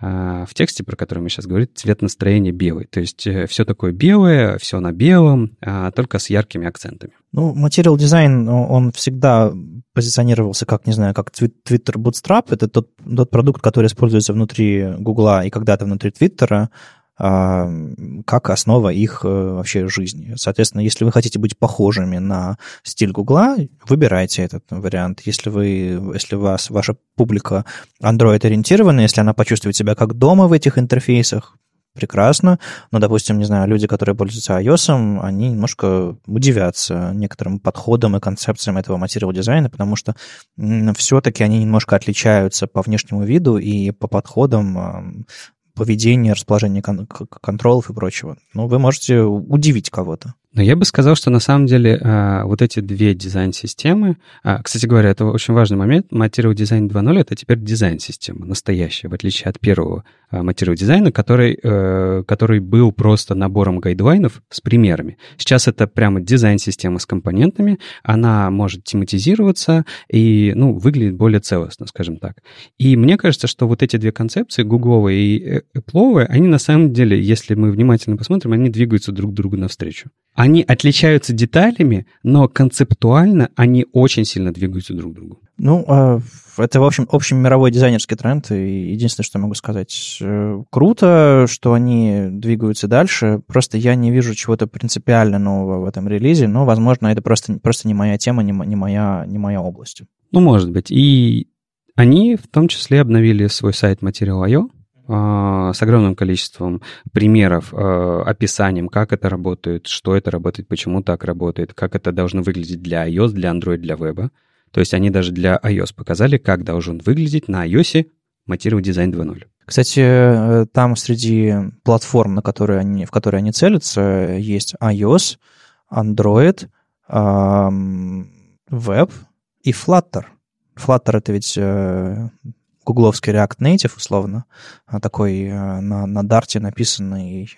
Speaker 2: а, в тексте, про который мы сейчас говорим, цвет настроения белый. То есть э, все такое белое, все на белом, а, только с яркими акцентами.
Speaker 4: Ну, материал дизайн, он всегда позиционировался как, не знаю, как Twitter Bootstrap. Это тот, тот продукт, который используется внутри Гугла и когда-то внутри Твиттера, как основа их э, вообще жизни. Соответственно, если вы хотите быть похожими на стиль Гугла, выбирайте этот вариант. Если вы, если вас ваша публика Android-ориентирована, если она почувствует себя как дома в этих интерфейсах, прекрасно, но, допустим, не знаю, люди, которые пользуются iOS, они немножко удивятся некоторым подходам и концепциям этого материал дизайна, потому что все-таки они немножко отличаются по внешнему виду и по подходам поведение, расположение кон- контролов и прочего. Ну, вы можете удивить кого-то.
Speaker 2: Но я бы сказал, что на самом деле а, вот эти две дизайн-системы, а, кстати говоря, это очень важный момент, Material Design 2.0 это теперь дизайн-система настоящая, в отличие от первого а, Material который, э, который был просто набором гайдлайнов с примерами. Сейчас это прямо дизайн-система с компонентами, она может тематизироваться и, ну, выглядит более целостно, скажем так. И мне кажется, что вот эти две концепции, гугловые и Apple, они на самом деле, если мы внимательно посмотрим, они двигаются друг другу навстречу. Они отличаются деталями, но концептуально они очень сильно двигаются друг к другу.
Speaker 4: Ну, а, это, в общем, общий мировой дизайнерский тренд, и единственное, что я могу сказать, э, круто, что они двигаются дальше, просто я не вижу чего-то принципиально нового в этом релизе, но, возможно, это просто, просто не моя тема, не, не, моя, не моя область.
Speaker 2: Ну, может быть. И они в том числе обновили свой сайт Material.io, с огромным количеством примеров, э, описанием, как это работает, что это работает, почему так работает, как это должно выглядеть для iOS, для Android, для веба. То есть они даже для iOS показали, как должен выглядеть на iOS матировый дизайн 2.0.
Speaker 4: Кстати, э, там среди платформ, на которые они, в которые они целятся, есть iOS, Android, Web и Flutter. Flutter — это ведь э, гугловский React Native, условно, а такой э, на, на Dart написанный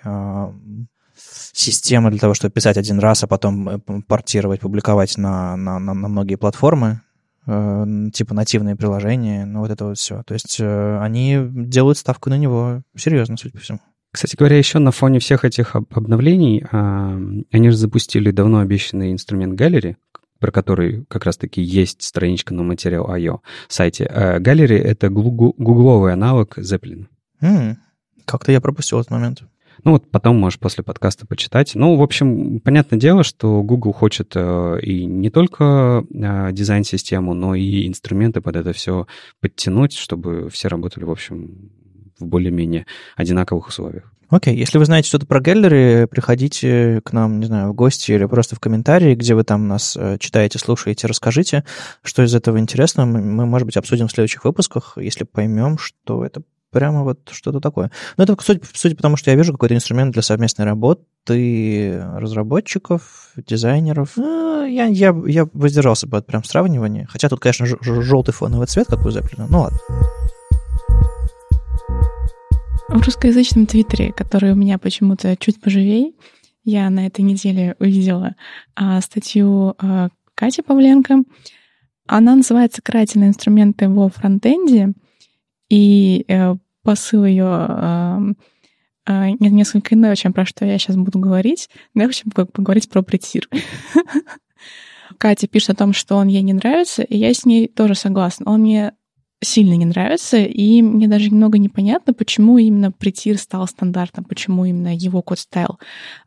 Speaker 4: система для того, чтобы писать один раз, а потом портировать, публиковать на, на, на, на многие платформы. Э, типа нативные приложения, ну вот это вот все. То есть э, они делают ставку на него серьезно, судя по всему.
Speaker 2: Кстати говоря, еще на фоне всех этих обновлений а, они же запустили давно обещанный инструмент Gallery, про который как раз-таки есть страничка на материал IO сайте. А Gallery — это гугловый аналог Zeppelin.
Speaker 4: Mm, как-то я пропустил этот момент.
Speaker 2: Ну вот потом можешь после подкаста почитать. Ну, в общем, понятное дело, что Google хочет э, и не только э, дизайн-систему, но и инструменты под это все подтянуть, чтобы все работали, в общем, в более-менее одинаковых условиях.
Speaker 4: Окей, okay. если вы знаете что-то про галлеры, приходите к нам, не знаю, в гости или просто в комментарии, где вы там нас э, читаете, слушаете, расскажите, что из этого интересного. Мы, может быть, обсудим в следующих выпусках, если поймем, что это прямо вот что-то такое. Но это, судя, судя потому, что я вижу какой-то инструмент для совместной работы разработчиков, дизайнеров. Ну, я, я, я воздержался бы от прям сравнивания. Хотя тут, конечно, желтый фоновый цвет, как у Zeppelin. Ну ладно.
Speaker 3: В русскоязычном твиттере, который у меня почему-то чуть поживей, я на этой неделе увидела а, статью а, Кати Павленко. Она называется «Карательные инструменты во фронтенде», и э, посыл ее э, несколько иной, чем про что я сейчас буду говорить. Но я хочу поговорить про притир. Катя пишет о том, что он ей не нравится, и я с ней тоже согласна. Он мне сильно не нравится, и мне даже немного непонятно, почему именно притир стал стандартом, почему именно его код стайл.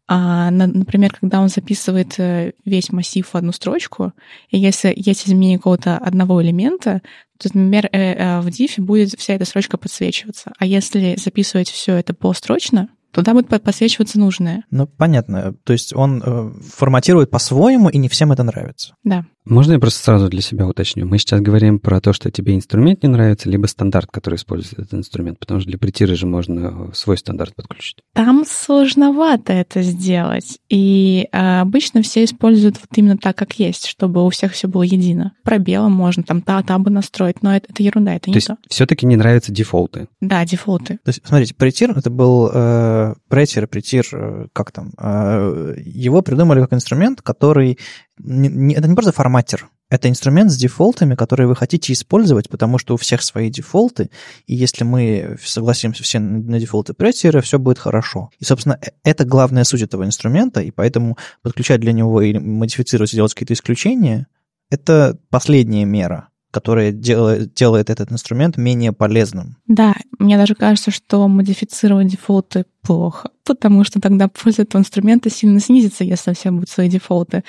Speaker 3: А, на, например, когда он записывает э, весь массив в одну строчку, и если есть изменение какого-то одного элемента, то, например, э, э, в diff будет вся эта строчка подсвечиваться. А если записывать все это построчно, туда будет подсвечиваться нужное.
Speaker 4: Ну, понятно. То есть он э, форматирует по-своему, и не всем это нравится.
Speaker 3: Да.
Speaker 2: Можно я просто сразу для себя уточню? Мы сейчас говорим про то, что тебе инструмент не нравится, либо стандарт, который использует этот инструмент, потому что для притира же можно свой стандарт подключить.
Speaker 3: Там сложновато это сделать, и э, обычно все используют вот именно так, как есть, чтобы у всех все было едино. Пробелом можно там та табы настроить, но это, это ерунда, это
Speaker 2: то
Speaker 3: не
Speaker 2: есть
Speaker 3: то.
Speaker 2: все-таки не нравятся дефолты?
Speaker 3: Да, дефолты.
Speaker 4: То есть, смотрите, притир это был э, претир, притир, э, как там, э, его придумали как инструмент, который не, это не просто форматер, это инструмент с дефолтами, которые вы хотите использовать, потому что у всех свои дефолты, и если мы согласимся все на дефолты претира, все будет хорошо. И, собственно, э, это главная суть этого инструмента, и поэтому подключать для него и модифицировать, делать какие-то исключения, это последняя мера которая делает, делает этот инструмент менее полезным.
Speaker 3: Да, мне даже кажется, что модифицировать дефолты плохо, потому что тогда польза этого инструмента сильно снизится, если все будут свои дефолты.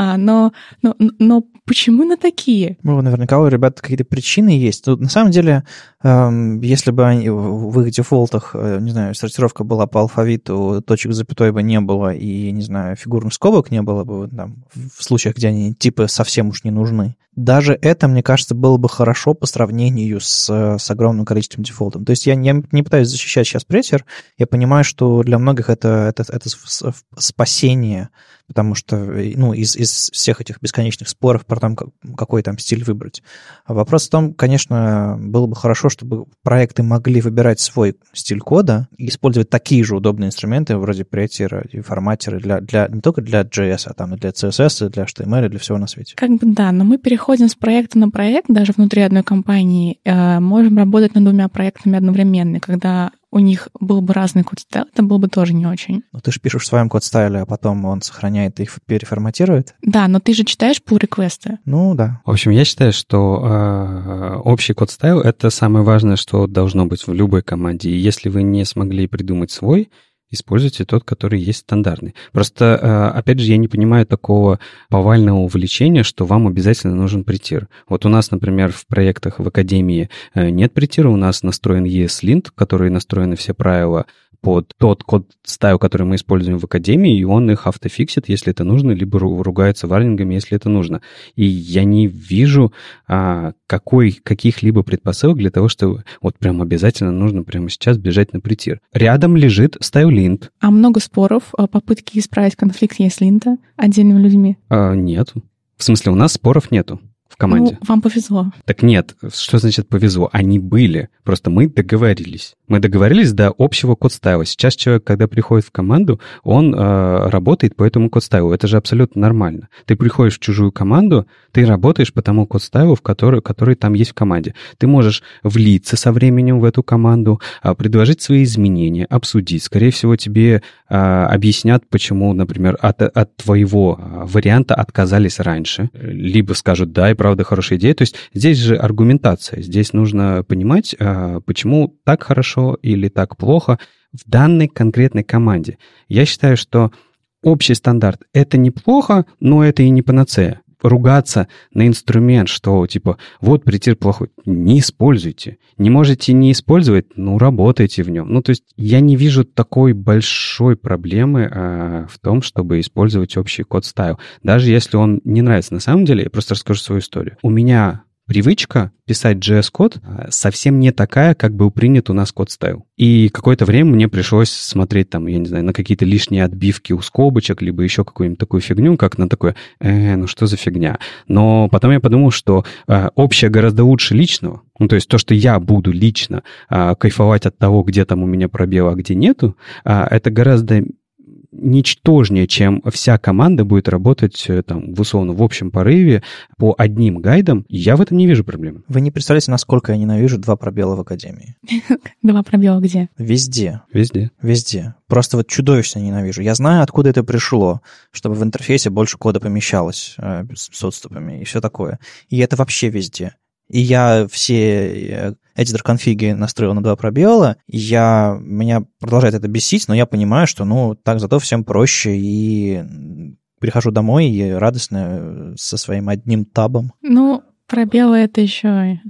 Speaker 3: А, но, но, но почему на такие?
Speaker 4: Ну, наверняка у ребят какие-то причины есть. Тут, на самом деле, эм, если бы они, в их дефолтах, э, не знаю, сортировка была по алфавиту, точек запятой бы не было, и, не знаю, фигурных скобок не было бы там, в случаях, где они типа совсем уж не нужны. Даже это, мне кажется, было бы хорошо по сравнению с, с огромным количеством дефолтов. То есть я не, не пытаюсь защищать сейчас прессер, я понимаю, что для многих это, это, это спасение потому что, ну, из, из всех этих бесконечных споров про там, какой там стиль выбрать. А вопрос в том, конечно, было бы хорошо, чтобы проекты могли выбирать свой стиль кода и использовать такие же удобные инструменты, вроде претира и форматера, для, для, не только для JS, а там и для CSS, и для HTML, и для всего на свете.
Speaker 3: Как бы да, но мы переходим с проекта на проект, даже внутри одной компании, э, можем работать над двумя проектами одновременно, когда у них был бы разный код стайл, это было бы тоже не очень.
Speaker 4: Ну, ты же пишешь в своем код стайле, а потом он сохраняет и их переформатирует.
Speaker 3: Да, но ты же читаешь pull реквесты
Speaker 4: Ну, да.
Speaker 2: В общем, я считаю, что э, общий код стайл — это самое важное, что должно быть в любой команде. И если вы не смогли придумать свой, используйте тот, который есть стандартный. Просто, опять же, я не понимаю такого повального увлечения, что вам обязательно нужен притир. Вот у нас, например, в проектах в Академии нет притира, у нас настроен ESLint, который настроены все правила под тот code style, который мы используем в Академии, и он их автофиксит, если это нужно, либо ругается warning ами, если это нужно. И я не вижу а, какой, каких-либо предпосылок для того, что вот прям обязательно нужно прямо сейчас бежать на Prettier. Рядом лежит Stylelint.
Speaker 3: А много споров, а, попытки исправить конфликт ESLint отдельными людьми?
Speaker 2: А, нет. В смысле, у нас споров нету в команде.
Speaker 3: Ну, вам повезло.
Speaker 2: Так нет, что значит повезло? Они были, просто мы договорились. Мы договорились до общего code style а. Сейчас человек, когда приходит в команду, он э, работает по этому code style у. Это же абсолютно нормально. Ты приходишь в чужую команду, ты работаешь по тому код-стайлу, в который, который там есть в команде. Ты можешь влиться со временем в эту команду, э, предложить свои изменения, обсудить. Скорее всего, тебе э, объяснят, почему, например, от, от твоего э, варианта отказались раньше. Либо скажут, да, правда хорошая идея. То есть здесь же аргументация. Здесь нужно понимать, э, почему так хорошо или так плохо в данной конкретной команде. Я считаю, что общий стандарт — это неплохо, но это и не панацея. Ругаться на инструмент, что типа вот Prettier плохой, не используйте. Не можете не использовать, ну работайте в нем. Ну то есть я не вижу такой большой проблемы э, в том, чтобы использовать общий code style. Даже если он не нравится. На самом деле, я просто расскажу свою историю. У меня привычка писать JS-код а, совсем не такая, как был принят у нас code style. И какое-то время мне пришлось смотреть там, я не знаю, на какие-то лишние отбивки у скобочек, либо еще какую-нибудь такую фигню, как на такое, э, ну что за фигня. Но потом я подумал, что э, общее гораздо лучше личного. Ну, то есть то, что я буду лично э, кайфовать от того, где там у меня пробел, а где нету, э, это гораздо ничтожнее, чем вся команда будет работать э, там, в условно в общем порыве по одним гайдам, я в этом не вижу проблемы.
Speaker 4: Вы не представляете, насколько я ненавижу два пробела в Академии.
Speaker 3: Два пробела где?
Speaker 4: Везде.
Speaker 2: Везде.
Speaker 4: Везде. Просто вот чудовищно ненавижу. Я знаю, откуда это пришло, чтобы в интерфейсе больше кода помещалось э, с отступами и все такое. И это вообще везде. И я все editor конфиги настроил на два пробела, я, меня продолжает это бесить, но я понимаю, что, ну, так зато всем проще, и прихожу домой и радостно э, со своим одним табом.
Speaker 3: Ну, пробелы это еще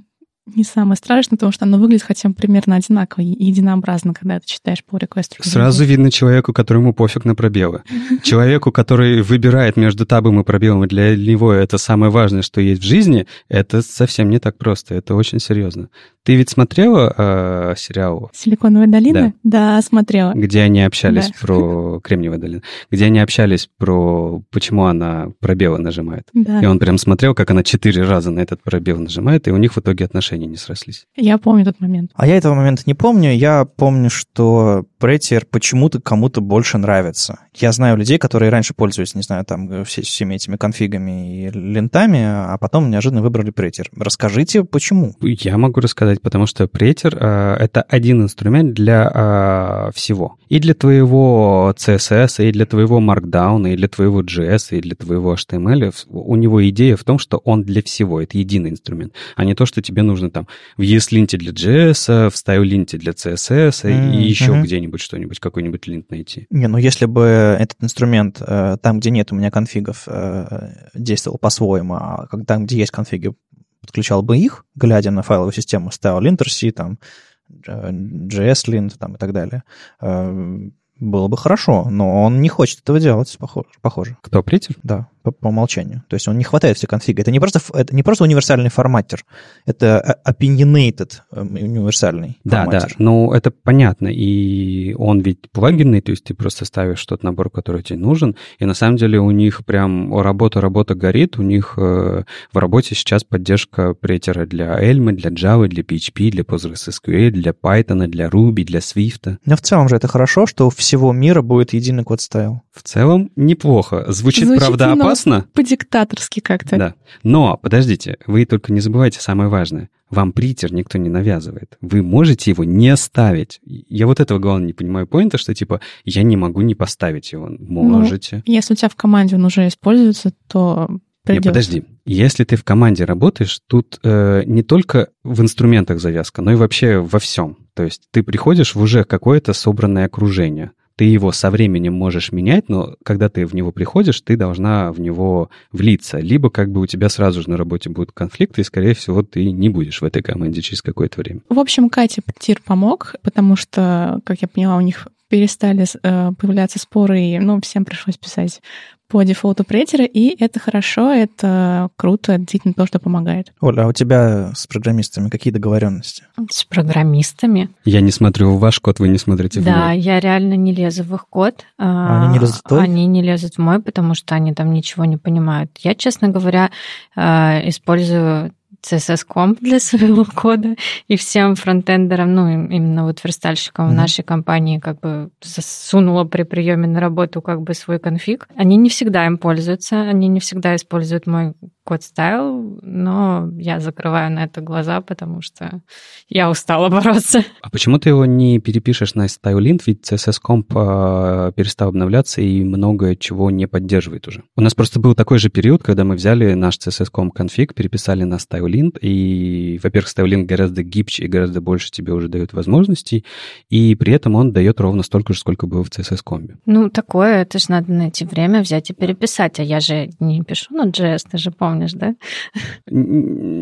Speaker 3: не самое страшное, потому что оно выглядит хотя бы примерно одинаково и единообразно, когда ты читаешь pull request.
Speaker 2: Сразу видно человеку, которому пофиг на пробелы. Человеку, который выбирает между табом и пробелом, для него это самое важное, что есть в жизни, это совсем не так просто, это очень серьезно. Ты ведь смотрела э, сериал?
Speaker 3: «Силиконовая долина»? Да, да смотрела.
Speaker 2: Где они общались да. про Кремниевую долину. Где они общались про почему она пробелы нажимает. Да. И он прям смотрел, как она четыре раза на этот пробел нажимает, и у них в итоге отношения не срослись.
Speaker 3: Я помню тот момент.
Speaker 4: А я этого момента не помню. Я помню, что Prettier почему-то кому-то больше нравится. Я знаю людей, которые раньше пользовались, не знаю, там все, всеми этими конфигами и лентами, а потом неожиданно выбрали Prettier. Расскажите, почему?
Speaker 2: Я могу рассказать, потому что Prettier э, — это один инструмент для э, всего. И для твоего CSS, и для твоего Markdown, и для твоего JS, и для твоего HTML. У него идея в том, что он для всего. Это единый инструмент, а не то, что тебе нужно там в ESLint для JS, в StyleLint для CSS mm-hmm. и еще где-нибудь где-нибудь что-нибудь, какой-нибудь линт найти.
Speaker 4: Не, ну если бы этот инструмент э, там, где нет у меня конфигов, э, действовал по-своему, а там, где есть конфиги, подключал бы их, глядя на файловую систему, ставил lintrc, там, JS-lint там, и так далее, э, было бы хорошо, но он не хочет этого делать, похоже.
Speaker 2: Кто, Притер?
Speaker 4: Да по, по умолчанию. То есть он не хватает все конфиги. Это не просто, это не просто универсальный форматер, это opinionated эм, универсальный
Speaker 2: да,
Speaker 4: форматер.
Speaker 2: Да, ну это понятно. И он ведь плагинный, то есть ты просто ставишь тот набор, который тебе нужен. И на самом деле у них прям работа-работа горит. У них э, в работе сейчас поддержка претера для Elm, для Java, для PHP, для PostgreSQL, для Python, для Ruby, для Swift.
Speaker 4: Но в целом же это хорошо, что у всего мира будет единый код стайл.
Speaker 2: В целом неплохо. Звучит, Звучит правда, опасно опасно.
Speaker 3: По-диктаторски как-то.
Speaker 2: Да. Но, подождите, вы только не забывайте самое важное. Вам притер никто не навязывает. Вы можете его не ставить. Я вот этого, главное, не понимаю поинта, что, типа, я не могу не поставить его. Можете.
Speaker 3: Ну, если у тебя в команде он уже используется, то придется.
Speaker 2: Не, подожди. Если ты в команде работаешь, тут э, не только в инструментах завязка, но и вообще во всем. То есть ты приходишь в уже какое-то собранное окружение ты его со временем можешь менять, но когда ты в него приходишь, ты должна в него влиться. Либо как бы у тебя сразу же на работе будут конфликты, и, скорее всего, ты не будешь в этой команде через какое-то время.
Speaker 3: В общем, Катя Тир помог, потому что, как я поняла, у них перестали э, появляться споры, и ну, всем пришлось писать по дефолту претера, и это хорошо, это круто, это действительно то, что помогает.
Speaker 4: Оля, а у тебя с программистами какие договоренности?
Speaker 1: С программистами?
Speaker 2: Я не смотрю в ваш код, вы не смотрите в
Speaker 1: да,
Speaker 2: мой.
Speaker 1: Да, я реально не лезу в их код.
Speaker 4: А они не лезут в твой?
Speaker 1: Они не лезут в мой, потому что они там ничего не понимают. Я, честно говоря, э, использую CSS-комп для своего кода, и всем фронтендерам, ну, именно вот верстальщикам mm-hmm. в нашей компании как бы засунула при приеме на работу как бы свой конфиг. Они не всегда им пользуются, они не всегда используют мой код стайл, но я закрываю на это глаза, потому что я устала бороться.
Speaker 2: А почему ты его не перепишешь на StyleLint, ведь CSS-комп э, перестал обновляться и много чего не поддерживает уже. У нас просто был такой же период, когда мы взяли наш CSS-комп конфиг, переписали на StyleLint, и, во-первых, StyleLint гораздо гибче и гораздо больше тебе уже дает возможностей, и при этом он дает ровно столько же, сколько было в CSS-комбе.
Speaker 1: Ну, такое, это же надо найти время взять и переписать, а я же не пишу на JS, ты же помнишь да?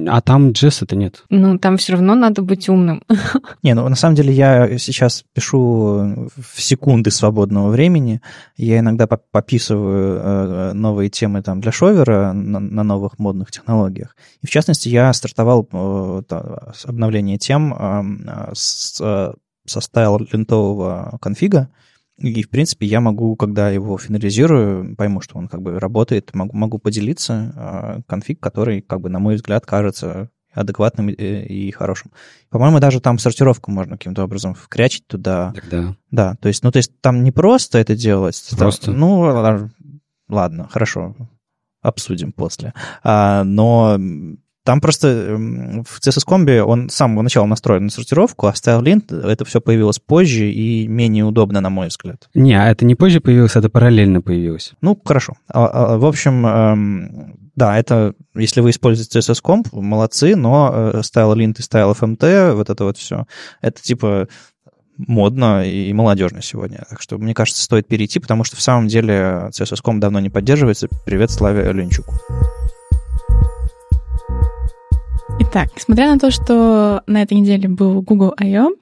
Speaker 2: А там JS это нет.
Speaker 1: Ну, там все равно надо быть умным.
Speaker 4: Не, ну на самом деле я сейчас пишу в секунды свободного времени. Я иногда пописываю э, новые темы там для шовера на, на новых модных технологиях. И в частности, я стартовал э, обновление тем э, с, со стайл лентового конфига, и, в принципе, я могу, когда его финализирую, пойму, что он как бы работает, могу, могу поделиться э, конфиг, который, как бы, на мой взгляд, кажется адекватным и, и хорошим. По-моему, даже там сортировку можно каким-то образом вкрячить туда.
Speaker 2: Тогда.
Speaker 4: Да, то есть, ну, то есть там не просто это делать.
Speaker 2: Просто.
Speaker 4: Там, ну, ладно, хорошо, обсудим после. А, но там просто эм, в CSS Combi он с самого начала настроен на сортировку, а StyleLint это все появилось позже и менее удобно, на мой взгляд.
Speaker 2: Не, а это не позже появилось, это параллельно появилось.
Speaker 4: Ну, хорошо. А, а, в общем, эм, да, это, если вы используете CSS Comp, молодцы, но э, StyleLint и StyleFMT, вот это вот все, это типа модно и молодежно сегодня. Так что, мне кажется, стоит перейти, потому что в самом деле CSS Comp давно не поддерживается. Привет Славе Ленчуку.
Speaker 3: Итак, несмотря на то, что на этой неделе был Google I.O.,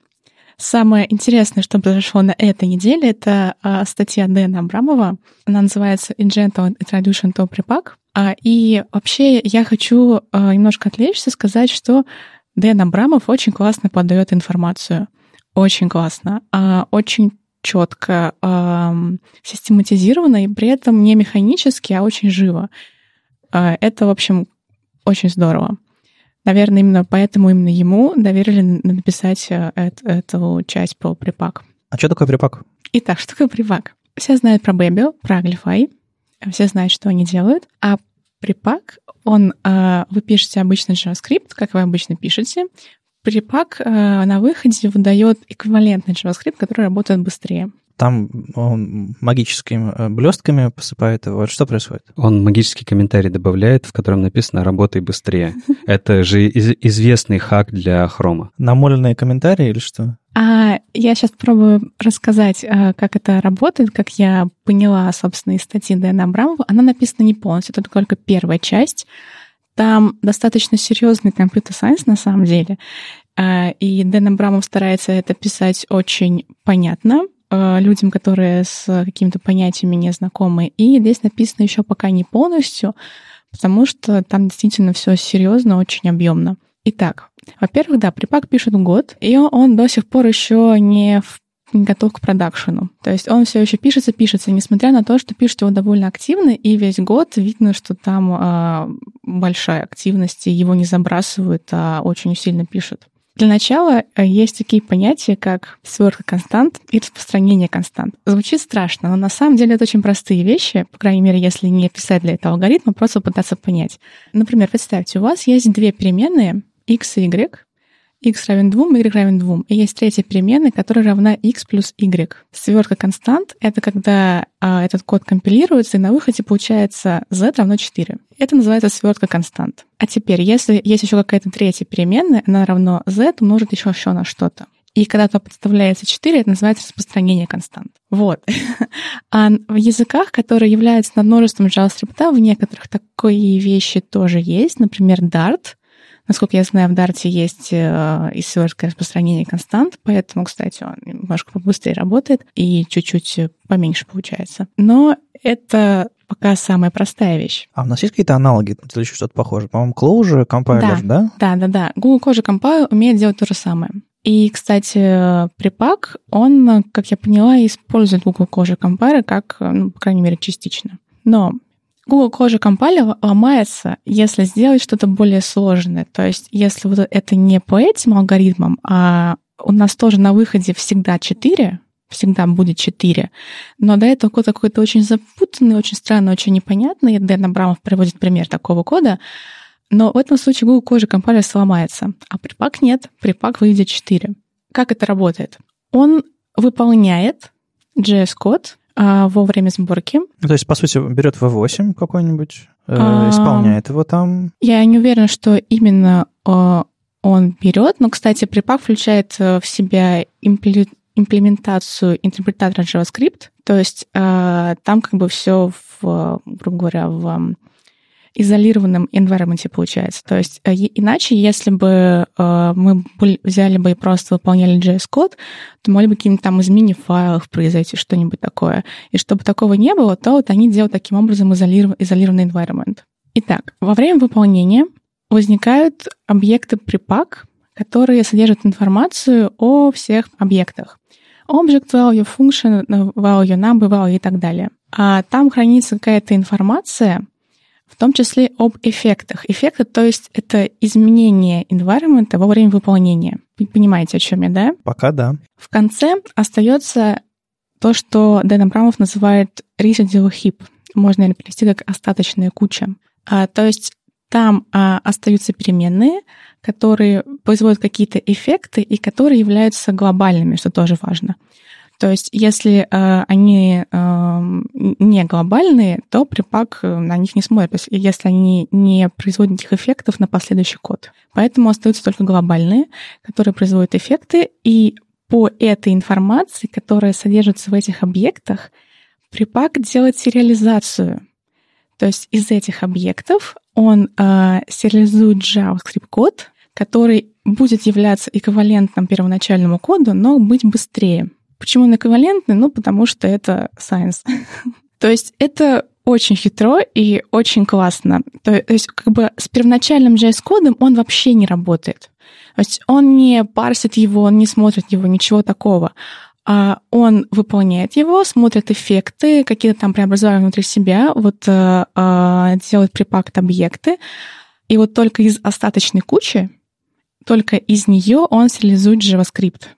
Speaker 3: самое интересное, что произошло на этой неделе, это а, статья Дэна Абрамова. Она называется «In Gentle Introduction to Prepack». А, и вообще я хочу а, немножко отвлечься, сказать, что Дэн Абрамов очень классно подает информацию. Очень классно. Очень четко, систематизированно и при этом не механически, а очень живо. Это, в общем, очень здорово. Наверное, именно поэтому именно ему доверили написать э, эту часть про припак.
Speaker 4: А что такое припак?
Speaker 3: Итак, что такое припак? Все знают про Babel, про Glify, все знают, что они делают, а припак, он, э, вы пишете обычно JavaScript, как вы обычно пишете, припак э, на выходе выдает эквивалентный JavaScript, который работает быстрее
Speaker 4: там он магическими э, блестками посыпает его. Что происходит?
Speaker 2: Он магический комментарий добавляет, в котором написано «работай быстрее». Это же известный хак для хрома.
Speaker 4: Намоленные комментарии или что?
Speaker 3: А я сейчас попробую рассказать, а, как это работает, как я поняла, собственно, из статьи Дэна Абрамова. Она написана не полностью, это только первая часть. Там достаточно серьезный компьютер-сайенс на самом деле. А, и Дэн Абрамов старается это писать очень понятно, Э, людям, которые с какими-то понятиями не знакомы. И здесь написано еще пока не полностью, потому что там действительно все серьезно, очень объемно. Итак, во-первых, да, припак пишет год, и он до сих пор еще не в готов к продакшену. То есть он все еще пишется, пишется, несмотря на то, что пишет его довольно активно, и весь год видно, что там э, большая активность, и его не забрасывают, а очень сильно пишут. Для начала э, есть такие понятия, как свертка констант и распространение констант. Звучит страшно, но на самом деле это очень простые вещи, по крайней мере, если не писать для этого алгоритма, просто пытаться понять. Например, представьте, у вас есть две переменные x и y, x равен 2, y равен 2. И есть третья переменная, которая равна x плюс y. Свертка констант — это когда а, этот код компилируется, и на выходе получается z равно 4. Это называется свертка констант. А теперь, если есть еще какая-то третья переменная, она равно z умножить еще еще на что-то. И когда то подставляется 4, это называется распространение констант. Вот. А в языках, которые являются над множеством JavaScript, в некоторых такие вещи тоже есть. Например, Dart. Насколько я знаю, в Dart есть э, исследовательское распространение констант, поэтому, кстати, он немножко побыстрее работает и чуть-чуть поменьше получается. Но это пока самая простая вещь.
Speaker 4: А у нас есть какие-то аналоги или еще что-то похожее? По-моему, Clojure Compiler, да?
Speaker 3: Да, да, да. Google Clojure Compiler умеет делать то же самое. И, кстати, припак, он, как я поняла, использует Google Clojure Compiler как, ну, по крайней мере, частично. Но Google Clojure Compiler ломается, если сделать что-то более сложное. То есть, если вот это не по этим алгоритмам, а у нас тоже на выходе всегда 4, всегда будет 4. Но до этого код какой-то очень запутанный, очень странный, очень непонятный. Дэн Абрамов приводит пример такого кода. Но в этом случае Google Clojure Compiler сломается, а припак нет, припак выйдет 4. Как это работает? Он выполняет JS-код во время сборки.
Speaker 4: Ну, то есть, по сути, берет V8 какой-нибудь, э, а, исполняет его там.
Speaker 3: Я не уверена, что именно э, он берет, но, кстати, припак включает э, в себя имплементацию интерпретатора JavaScript, то есть там как бы все в, грубо говоря, в изолированном environment получается. То есть э, иначе, если бы э, мы взяли бы и просто выполняли JS-код, то могли бы какие-нибудь там изменения в файлах произойти, что-нибудь такое. И чтобы такого не было, то вот они делают таким образом изолиров... изолированный environment. Итак, во время выполнения возникают объекты припак, которые содержат информацию о всех объектах. Object value, function value, number value и так далее. А там хранится какая-то информация, в том числе об эффектах. Эффекты, то есть это изменение environment во время выполнения. Вы понимаете, о чем я, да?
Speaker 4: Пока да.
Speaker 3: В конце остается то, что Дэн Абрамов называет residual heap. Можно, наверное, перевести как остаточная куча. А, то есть там а, остаются переменные, которые производят какие-то эффекты и которые являются глобальными, что тоже важно. То есть, если э, они э, не глобальные, то припак э, на них не смотрит, если они не производят этих эффектов на последующий код. Поэтому остаются только глобальные, которые производят эффекты, и по этой информации, которая содержится в этих объектах, припак делает сериализацию. То есть из этих объектов он э, сериализует JavaScript-код, который будет являться эквивалентным первоначальному коду, но быть быстрее. Почему он эквивалентный? Ну, потому что это science. То есть это очень хитро и очень классно. То есть как бы с первоначальным JS-кодом он вообще не работает. То есть он не парсит его, он не смотрит его, ничего такого. А он выполняет его, смотрит эффекты, какие-то там преобразования внутри себя, вот э, э, делает припакт объекты, и вот только из остаточной кучи, только из нее он сериализует JavaScript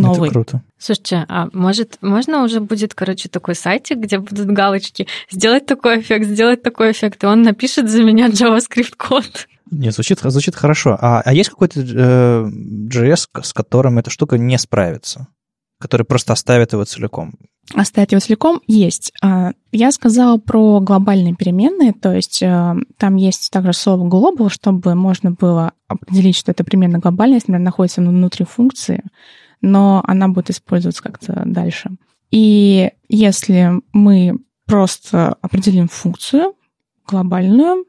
Speaker 3: новый.
Speaker 4: Это круто.
Speaker 1: Слушайте, а может, можно уже будет, короче, такой сайтик, где будут галочки, сделать такой эффект, сделать такой эффект, и он напишет за меня JavaScript-код?
Speaker 4: Нет, звучит, звучит хорошо. А, а есть какой-то э, JS, с которым эта штука не справится? Который просто оставит его целиком?
Speaker 3: Оставить его целиком есть. А, я сказала про глобальные переменные, то есть э, там есть также слово global, чтобы можно было определить, что это переменная глобальность, например, находится внутри функции, но она будет использоваться как-то дальше. И если мы просто определим функцию глобальную,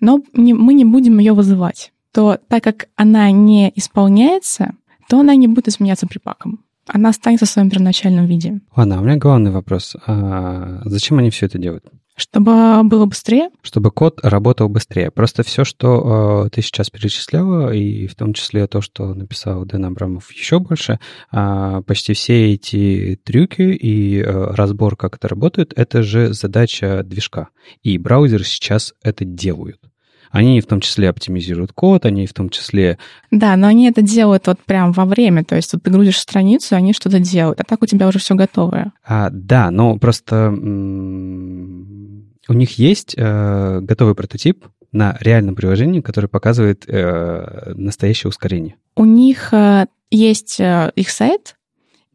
Speaker 3: но не, мы не будем ее вызывать, то так как она не исполняется, то она не будет изменяться припаком. Она останется в своем первоначальном виде.
Speaker 2: Ладно, а у меня главный вопрос. А зачем они все это делают?
Speaker 3: Чтобы было быстрее?
Speaker 2: Чтобы код работал быстрее. Просто все, что э, ты сейчас перечисляла, и в том числе то, что написал Дэн Абрамов еще больше, э, почти все эти трюки и э, разбор, как это работает, это же задача движка. И браузеры сейчас это делают. Они в том числе оптимизируют код, они в том числе...
Speaker 3: Да, но они это делают вот прям во время, то есть вот ты грузишь страницу, они что-то делают, а так у тебя уже все готовое.
Speaker 2: А, да, но просто у них есть э, готовый прототип на реальном приложении, который показывает э, настоящее ускорение.
Speaker 3: У них э, есть э, их сайт,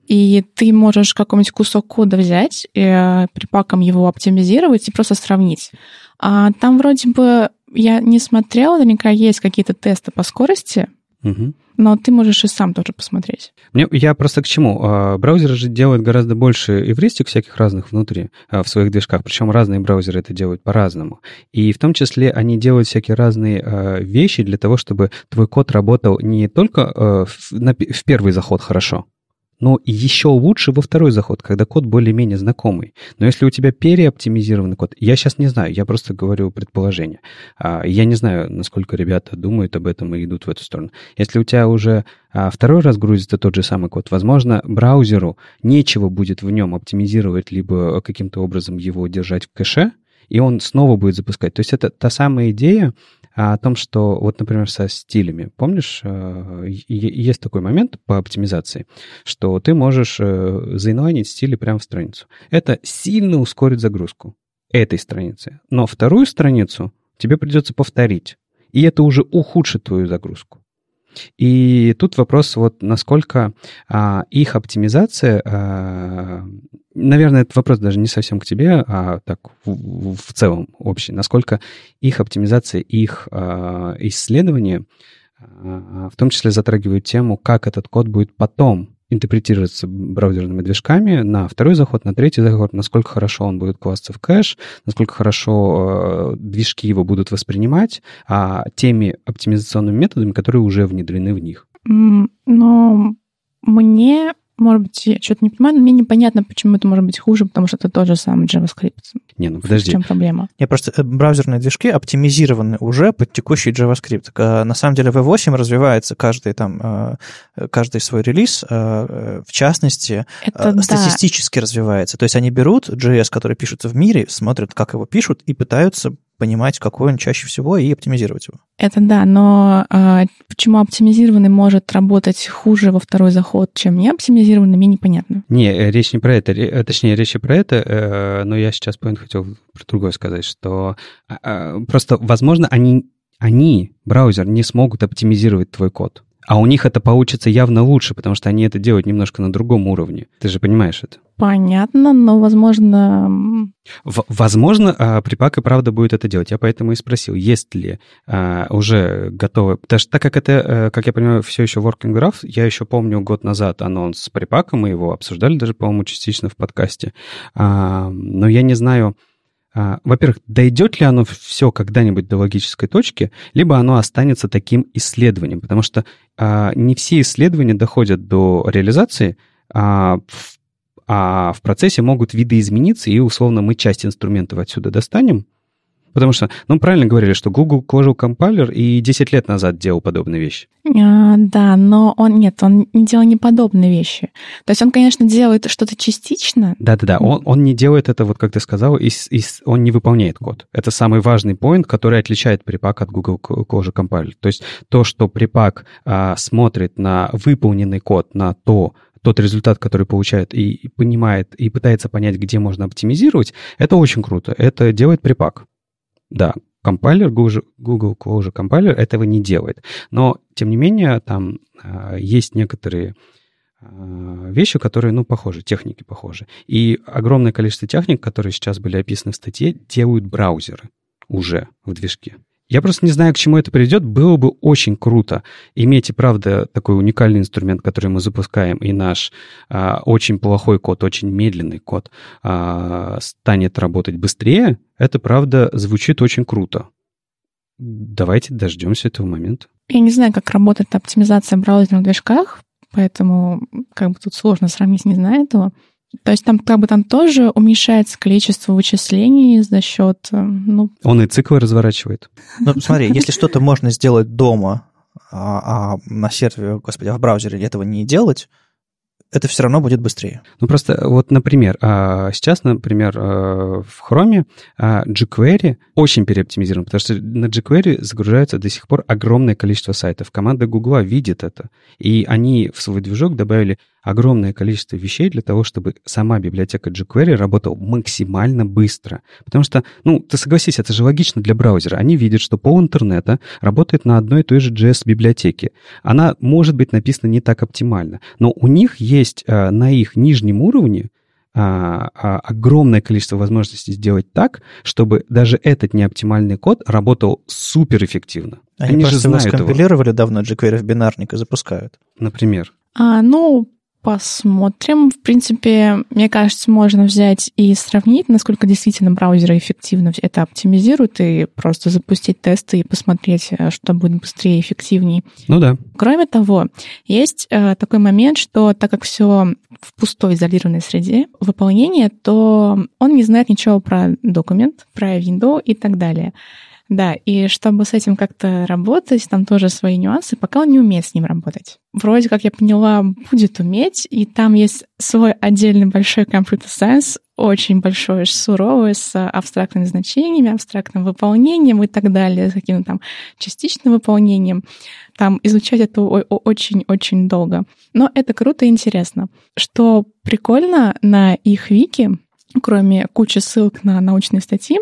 Speaker 3: и ты можешь какой-нибудь кусок кода взять, э, припаком его оптимизировать и просто сравнить. А там вроде бы я не смотрела, наверняка есть какие-то тесты по скорости,
Speaker 2: Мгм.
Speaker 3: Но ты можешь и сам тоже посмотреть.
Speaker 2: Мне, я просто к чему? А, Браузеры же делают гораздо больше эвристик всяких разных внутри а, в своих движках, причем разные браузеры это делают по-разному. И в том числе они делают всякие разные а, вещи для того, чтобы твой код работал не только в первый заход хорошо, но и еще лучше во второй заход, когда код более-менее знакомый. Но если у тебя переоптимизированный код, я сейчас не знаю, я просто говорю предположение. А, Я не знаю, насколько ребята думают об этом и идут в эту сторону. Если у тебя уже а, второй раз грузится тот же самый код, возможно, браузеру нечего будет в нем оптимизировать, либо каким-то образом его держать в кэше, и он снова будет запускать. То есть это та самая идея а, о том, что вот, например, со стилями. Помнишь, и- есть такой момент по оптимизации, что ты можешь э, заинлайнить стили прямо в страницу. Это сильно ускорит загрузку этой страницы. Но вторую страницу тебе придется повторить. И это уже ухудшит твою загрузку. И тут вопрос, вот насколько а, их оптимизация, а, наверное, этот вопрос даже не совсем к тебе, а так в, в- целом общий, насколько их оптимизация, их а, исследования а, в том числе затрагивают тему, как этот код будет потом интерпретироваться браузерными движками на второй заход, на третий заход, насколько хорошо он будет класться в кэш, насколько хорошо э, движки его будут воспринимать а, теми оптимизационными методами, которые уже внедрены в них.
Speaker 3: Но мне, может быть, я что-то не понимаю, но мне непонятно, почему это может быть хуже, потому что это тот же самый JavaScript.
Speaker 2: Не, ну
Speaker 3: В
Speaker 2: подожди.
Speaker 3: чем проблема?
Speaker 4: Не, просто э, браузерные движки оптимизированы уже под текущий JavaScript. Э, На самом деле V8 развивается каждый там, э, каждый свой релиз, в частности,
Speaker 3: Это
Speaker 4: э,
Speaker 3: да.
Speaker 4: статистически развивается. То есть они берут JS, который пишется в мире, смотрят, как его пишут, и пытаются понимать, какой он чаще всего, и оптимизировать его.
Speaker 3: Это да, но а, почему оптимизированный может работать хуже во второй заход, чем не оптимизированный, мне непонятно.
Speaker 2: Не, э, речь не про это, ре- э, точнее, речь и про это, э, но я сейчас point хотел про другое сказать, что а, просто, возможно, они, они, браузер, не смогут оптимизировать твой код. А у них это получится явно лучше, потому что они это делают немножко на другом уровне. Ты же понимаешь это?
Speaker 3: Понятно, но, возможно,
Speaker 2: В- возможно, а, припак и правда будет это делать. Я поэтому и спросил, есть ли а, уже готовы... Что так как это, э, как я понимаю, все еще working draft, я еще помню год назад анонс с припаком, мы его обсуждали даже, по-моему, частично в подкасте. А, но я не знаю... а, Во-первых, дойдет ли оно все когда-нибудь до логической точки, либо оно останется таким исследованием, потому что а, не все исследования доходят до реализации, а а в процессе могут видоизмениться, и, условно, мы часть инструментов отсюда достанем, потому что, ну, правильно говорили, что Google положил компайлер и 10 лет назад делал подобные вещи.
Speaker 3: а, да, но он нет, он не делал неподобные вещи. То есть он, конечно, делает что-то частично.
Speaker 2: Да-да-да, он, он не делает это, вот как ты сказал, и, и он не выполняет код. Это самый важный поинт, который отличает припак от Google Closure Compiler. То есть то, что припак а, смотрит на выполненный код, на то, тот результат, который получает, и, и понимает, и пытается понять, где можно оптимизировать, это очень круто. Это делает припак. Да, компайлер, Google, Closure Compiler этого не делает. Но, тем не менее, там а, есть некоторые а, вещи, которые, ну, похожи, техники похожи. И огромное количество техник, которые сейчас были описаны в статье, делают браузеры уже в движке. Я просто не знаю, к чему это приведет. Было бы очень круто иметь и правда такой уникальный инструмент, который мы запускаем, и наш а, очень плохой код, очень медленный код а, станет работать быстрее. Это правда звучит очень круто. Давайте дождемся этого момента.
Speaker 3: Я не знаю, как работает оптимизация браузерных движках, поэтому как бы тут сложно сравнить, не знаю этого. То есть там как бы там тоже уменьшается количество вычислений за счет, э, ну,
Speaker 2: Он и циклы разворачивает.
Speaker 4: Ну, смотри, если что-то можно сделать дома, а, а на сервере, господи, а в браузере этого не делать, это все равно будет быстрее.
Speaker 2: Ну, просто вот, например, а, сейчас, например, а, в Chrome а, jQuery очень переоптимизирован, потому что на jQuery загружается до сих пор огромное количество сайтов. Команда Гугла видит это, и они в свой движок добавили огромное количество вещей для того, чтобы сама библиотека jQuery работала максимально быстро. Потому что, ну, ты согласись, это же логично для браузера. Они видят, что пол интернета работает на одной и той же JS-библиотеке. Она может быть написана не так оптимально, но у них есть э, на их нижнем уровне а, а, огромное количество возможностей сделать так, чтобы даже этот неоптимальный код работал суперэффективно.
Speaker 4: Они, Они же знают его скомпилировали давно jQuery в бинарник и запускают.
Speaker 2: Например.
Speaker 3: А, ну, посмотрим. В принципе, мне кажется, можно взять и сравнить, насколько действительно браузеры эффективно это оптимизируют, и просто запустить тесты и посмотреть, э, что будет быстрее и эффективнее.
Speaker 2: Ну да.
Speaker 3: Кроме того, есть э, такой момент, что так как все в пустой изолированной среде выполнения, то он не знает ничего про документ, про window и так далее. Да, и чтобы с этим как-то работать, там тоже свои нюансы, пока он не умеет с ним работать. Вроде как я поняла, будет уметь, и там есть свой отдельный большой компьютер сайенс, очень большой, суровый, с абстрактными значениями, абстрактным выполнением и так далее, с каким-то там частичным выполнением. Там изучать это очень-очень долго. Но это круто и интересно. Что прикольно на их вики, кроме кучи ссылок на научные статьи,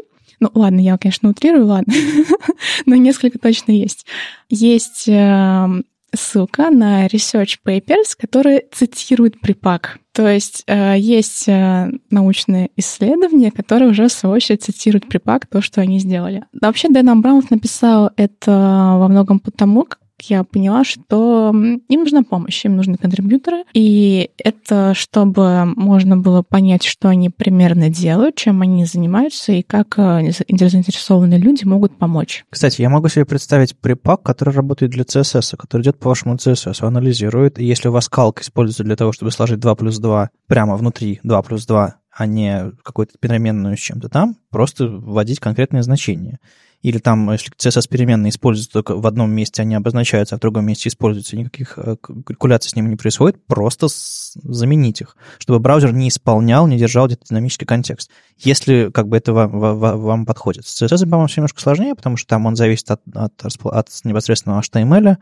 Speaker 3: ну, ладно, я, конечно, утрирую, ладно, но несколько точно есть. Есть э, ссылка на Research Papers, которые цитируют припак. То есть э, есть э, научные исследования, которые уже, в свою очередь, цитируют припак, то, что они сделали. Вообще, Дэн Амбраунс написал это во многом потому, я поняла, что им нужна помощь, им нужны контрибьюторы, и это чтобы можно было понять, что они примерно делают, чем они занимаются, и как э, заинтересованные люди могут помочь.
Speaker 4: Кстати, я могу себе представить припак, который работает для CSS, который идет по вашему CSS, анализирует, и если у вас калк используется для того, чтобы сложить 2 плюс 2 прямо внутри 2 плюс 2, а не какую-то переменную с чем-то там, просто вводить конкретные значения или там, если CSS переменные используются только в одном месте, они обозначаются, а в другом месте используются, никаких э, калькуляций с ними не происходит, просто заменить их, чтобы браузер не исполнял, не держал где-то динамический контекст. Если как бы это вам, вам, вам подходит. С CSS, по-моему, все немножко сложнее, потому что там он зависит от, от, от непосредственного HTML,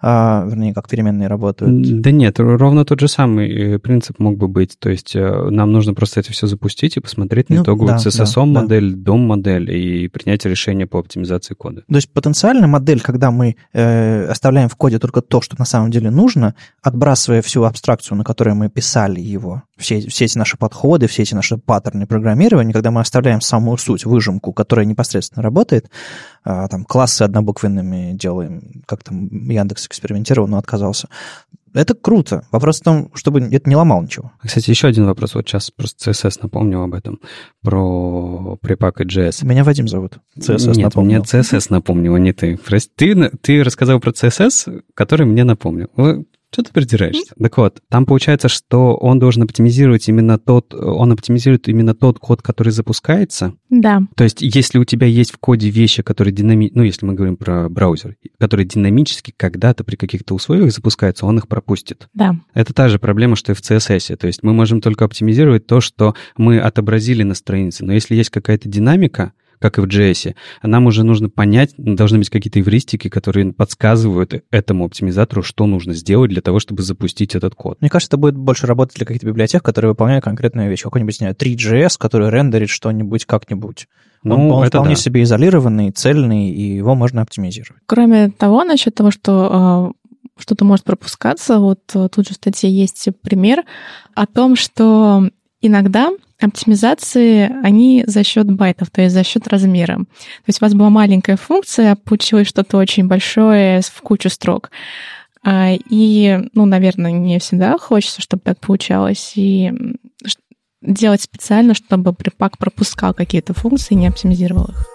Speaker 4: а, вернее, как переменные работают.
Speaker 2: Да нет, ровно тот же самый э, принцип мог бы быть. То есть э, нам нужно просто это все запустить и посмотреть на ну, итоговую да, CSS-модель, да, да. DOM-модель и принять решение по оптимизации кода.
Speaker 4: То есть потенциально модель, когда мы э, оставляем в коде только то, что на самом деле нужно, отбрасывая всю абстракцию, на которой мы писали его, все, все эти наши подходы, все эти наши паттерны программирования, когда мы оставляем самую суть, выжимку, которая непосредственно работает, э, там классы однобуквенными делаем, как там Яндекс экспериментировал, но отказался, это круто. Вопрос в том, чтобы это не ломал ничего.
Speaker 2: Кстати, еще один вопрос. Вот сейчас просто CSS напомнил об этом. Про припак и JS.
Speaker 4: Меня Вадим зовут.
Speaker 2: CSS Нет, напомнил. мне CSS напомнил, а не ты. Прости, ты, ты рассказал про CSS, который мне напомнил. Что ты придираешься? Так вот, там получается, что он должен оптимизировать именно тот, он оптимизирует именно тот код, который запускается.
Speaker 3: Да.
Speaker 2: То есть, если у тебя есть в коде вещи, которые динамически, ну, если мы говорим про браузер, которые динамически когда-то при каких-то условиях запускаются, он их пропустит.
Speaker 3: Да.
Speaker 2: Это та же проблема, что и в CSS. То есть, мы можем только оптимизировать то, что мы отобразили на странице. Но если есть какая-то динамика, как и в JS. Нам уже нужно понять, должны быть какие-то эвристики, которые подсказывают этому оптимизатору, что нужно сделать для того, чтобы запустить этот код.
Speaker 4: Мне кажется, это будет больше работать для каких-то библиотек, которые выполняют конкретную вещь. Какой-нибудь, не знаю, 3GS, который рендерит что-нибудь как-нибудь. Ну, он, он это вполне да. себе изолированный, цельный, и его можно оптимизировать.
Speaker 3: Кроме того, насчет того, что а, что-то может пропускаться, вот э, тут же в статье есть пример о том, что иногда оптимизации, они за счет байтов, то есть за счет размера. То есть у вас была маленькая функция, получилось что-то очень большое в кучу строк. А, и, ну, наверное, не всегда хочется, чтобы так получалось. И делать специально, чтобы припак пропускал какие-то функции и не оптимизировал их.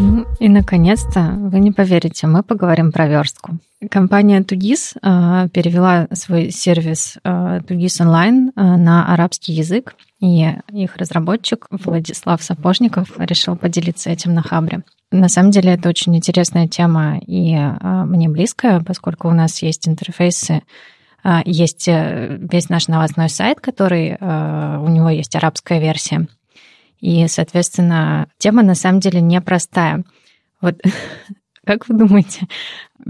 Speaker 1: Ну и, наконец-то, вы не поверите, мы поговорим про верстку. Компания Тугис э, перевела свой сервис э, Тугис онлайн э, на арабский язык, и их разработчик Владислав Сапожников решил поделиться этим на Хабре. На самом деле это очень интересная тема и мне близкая, поскольку у нас есть интерфейсы есть весь наш новостной сайт, который у него есть арабская версия. И, соответственно, тема на самом деле непростая. Вот как вы думаете,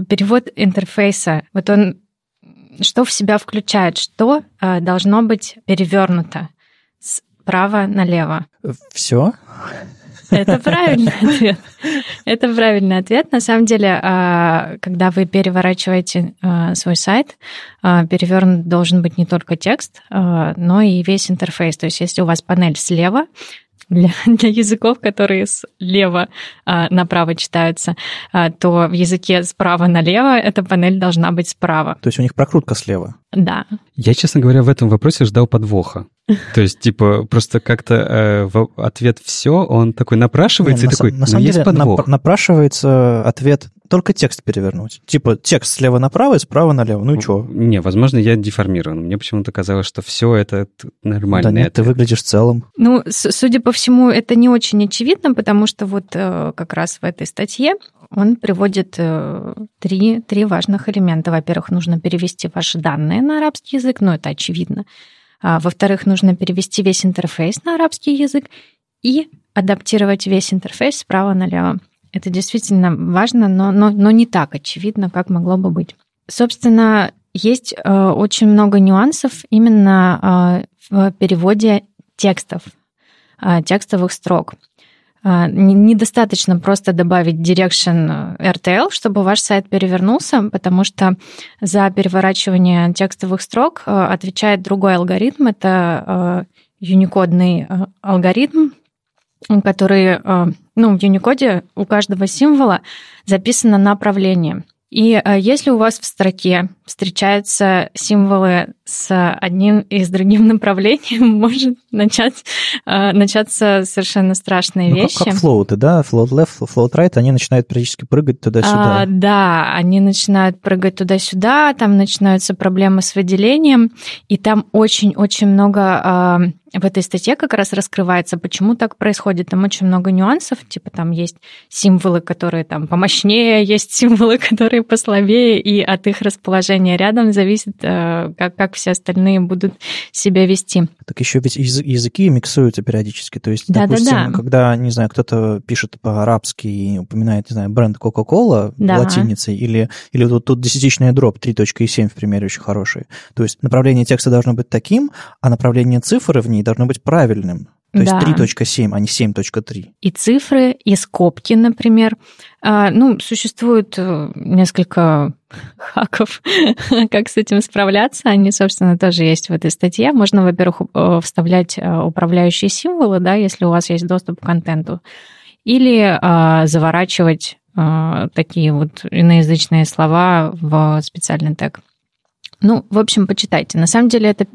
Speaker 1: перевод интерфейса, вот он что в себя включает, что э, должно быть перевернуто справа налево?
Speaker 4: Все.
Speaker 1: Это правильный ответ. Это правильный ответ. На самом деле, а, когда вы переворачиваете а, свой сайт, а, перевернут должен быть не только текст, но и весь интерфейс. То есть, если у вас панель слева, для, для языков, которые слева а, направо читаются, а, то в языке справа налево эта панель должна быть справа.
Speaker 4: То есть у них прокрутка слева?
Speaker 1: Да.
Speaker 2: Я, честно говоря, в этом вопросе ждал подвоха. То есть, типа, просто как-то э, в ответ все, он такой напрашивается
Speaker 4: Не,
Speaker 2: и такой,
Speaker 4: на самом
Speaker 2: ну, есть
Speaker 4: деле,
Speaker 2: подвох.
Speaker 4: нап- напрашивается ответ только текст перевернуть. Типа текст слева направо и справа налево. Ну и что?
Speaker 2: Не, возможно, я деформирован. Мне почему-то казалось, что все это т-
Speaker 4: Да
Speaker 2: нормально.
Speaker 4: нет, ты выглядишь целым.
Speaker 1: Ну, судя по всему, это не очень очевидно, потому что вот э, как раз в этой статье он приводит э, три, три важных элемента. Во-первых, нужно перевести ваши данные на арабский язык, ну, это очевидно. А, во-вторых, нужно перевести весь интерфейс на арабский язык и адаптировать весь интерфейс справа налево. Это действительно важно, но, но, но не так очевидно, как могло бы быть. Собственно, есть э, очень много нюансов именно э, в переводе текстов, э, текстовых строк. Э, не- Недостаточно просто добавить direction э, RTL, чтобы ваш сайт перевернулся, потому что за переворачивание текстовых строк э, отвечает другой алгоритм. Это юникодный алгоритм, который, э, ну, в Unicode у каждого символа записано направление. И э, если у вас в строке встречаются символы с одним и с другим направлением, может начать, э, начаться совершенно страшные
Speaker 4: Ну, как,
Speaker 1: вещи.
Speaker 4: как флоуты, да? Float left, float right, они начинают периодически прыгать туда-сюда.
Speaker 1: А, да, они начинают прыгать туда-сюда, там начинаются проблемы с выделением, и там очень-очень много а, в этой статье как раз раскрывается, почему так происходит. Там очень много нюансов, типа там есть символы, которые там помощнее, есть символы, которые послабее, и от их расположения рядом зависит, э, как, как все остальные будут себя вести.
Speaker 4: Так еще ведь язы- языки миксуются периодически. То есть,
Speaker 1: Да-да-да.
Speaker 4: допустим, когда, не знаю, кто-то пишет по-арабски и упоминает, не знаю, бренд Coca-Cola
Speaker 1: Да.
Speaker 4: латиницей, или, или вот тут десятичная дробь 3.7 в примере очень хороший. То есть направление текста должно быть таким, а направление цифры в ней должно быть правильным. То есть
Speaker 1: Да.
Speaker 4: 3.7, а не 7.3.
Speaker 1: и цифры, и скобки, например. А, Ну, существует э, несколько хаков, как с этим справляться. Они, собственно, тоже есть в этой статье. Можно, во-первых, э, вставлять э, управляющие символы, да, если у вас есть доступ к контенту, или а, заворачивать такие вот иноязычные слова в специальный тег. Ну, в общем, почитайте. На самом деле это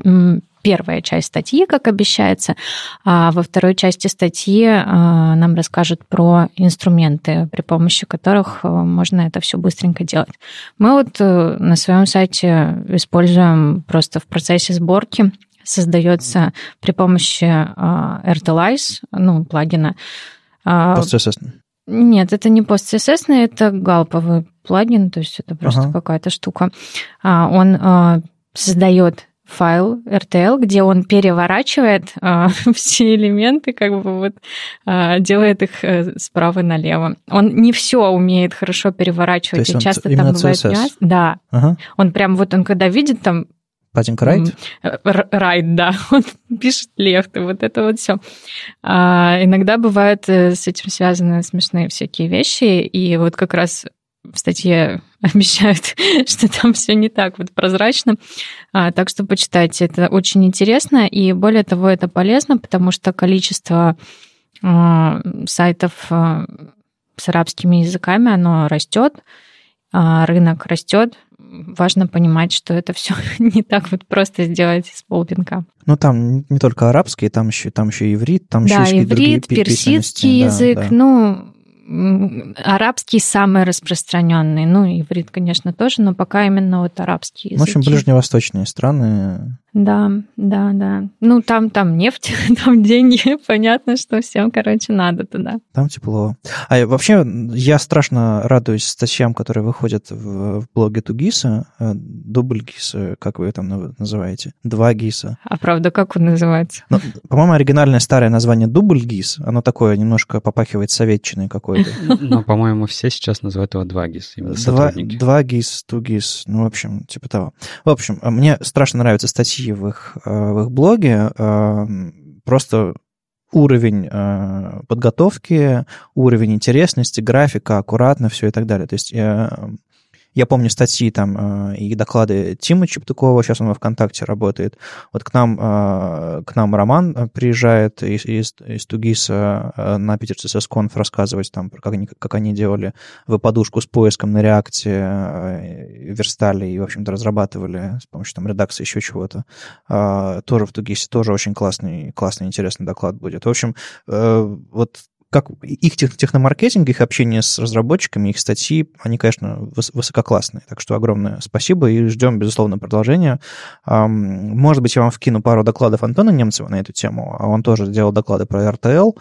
Speaker 1: первая часть статьи, как обещается, а во второй части статьи а, нам расскажут про инструменты, при помощи которых а, можно это все быстренько делать. Мы вот э, на своем сайте используем просто в процессе сборки создается при помощи а, RTLIze, ну, плагина. а,
Speaker 4: Post-CSS.
Speaker 1: нет, это не PostCSS, это галповый плагин, то есть это просто
Speaker 4: Ага.
Speaker 1: какая-то штука. А, Он а, создает файл RTL, где он переворачивает а, все элементы, как бы вот а, делает их э, справа налево. Он не все умеет хорошо переворачивать, и часто там бывает
Speaker 4: CSS?
Speaker 1: нюанс. Да,
Speaker 4: Ага.
Speaker 1: он прям вот он когда видит там
Speaker 4: Padding right?
Speaker 1: М, р- Right, да. Он пишет left, и вот это вот все. иногда бывают э, с этим связаны смешные всякие вещи, и вот как раз в статье обещают, что там все не так вот прозрачно. А, так что почитайте, это очень интересно, и более того, это полезно, потому что количество а, сайтов а, с арабскими языками, оно растет, а, рынок растет. Важно понимать, что это все не так вот просто сделать из полпинка.
Speaker 4: Ну, там не только арабский, там еще, там еще иврит, там
Speaker 1: Да,
Speaker 4: еще другие
Speaker 1: иврит,
Speaker 4: письменности.
Speaker 1: персидский
Speaker 4: Да,
Speaker 1: язык,
Speaker 4: да.
Speaker 1: ну, арабский самый распространенный. Ну, иврит, конечно, тоже, но пока именно вот арабский язык.
Speaker 4: В общем, ближневосточные страны.
Speaker 1: Да, да, да. Ну, там, там нефть, там деньги, понятно, что всем, короче, надо туда.
Speaker 4: Там тепло. А вообще, я страшно радуюсь статьям, которые выходят в, в блоге Тугиса. э, Дубль ГИСа, как вы там называете? Два ГИСа.
Speaker 1: А правда, как он называется?
Speaker 4: Ну, по-моему, оригинальное старое название Дубль ГИС, оно такое немножко попахивает советчиной какой-то.
Speaker 2: Но, по-моему, все сейчас называют его 2GIS, именно
Speaker 4: Два,
Speaker 2: сотрудники.
Speaker 4: два ГИС, Тугис, ну, в общем, типа того. В общем, мне страшно нравятся статьи в их, э, в их блоге, э, просто уровень э, подготовки, уровень интересности, графика, аккуратно все и так далее. То есть э, я помню статьи там э, и доклады Тима Чептукова, сейчас он во ВКонтакте работает. Вот к нам, э, к нам Роман э, приезжает из, из, из Тугиса на Питер CSS Conf рассказывать там, как они, как они делали подушку с поиском на реакте, верстали и, в общем-то, разрабатывали с помощью там редакции еще чего-то. Тоже в Тугисе тоже очень классный, классный, интересный доклад будет. В общем, вот как их техномаркетинг, их общение с разработчиками, их статьи, они, конечно, высококлассные. Так что огромное спасибо и ждем, безусловно, продолжения. Может быть, я вам вкину пару докладов Антона Немцева на эту тему. А Он тоже делал доклады про RTL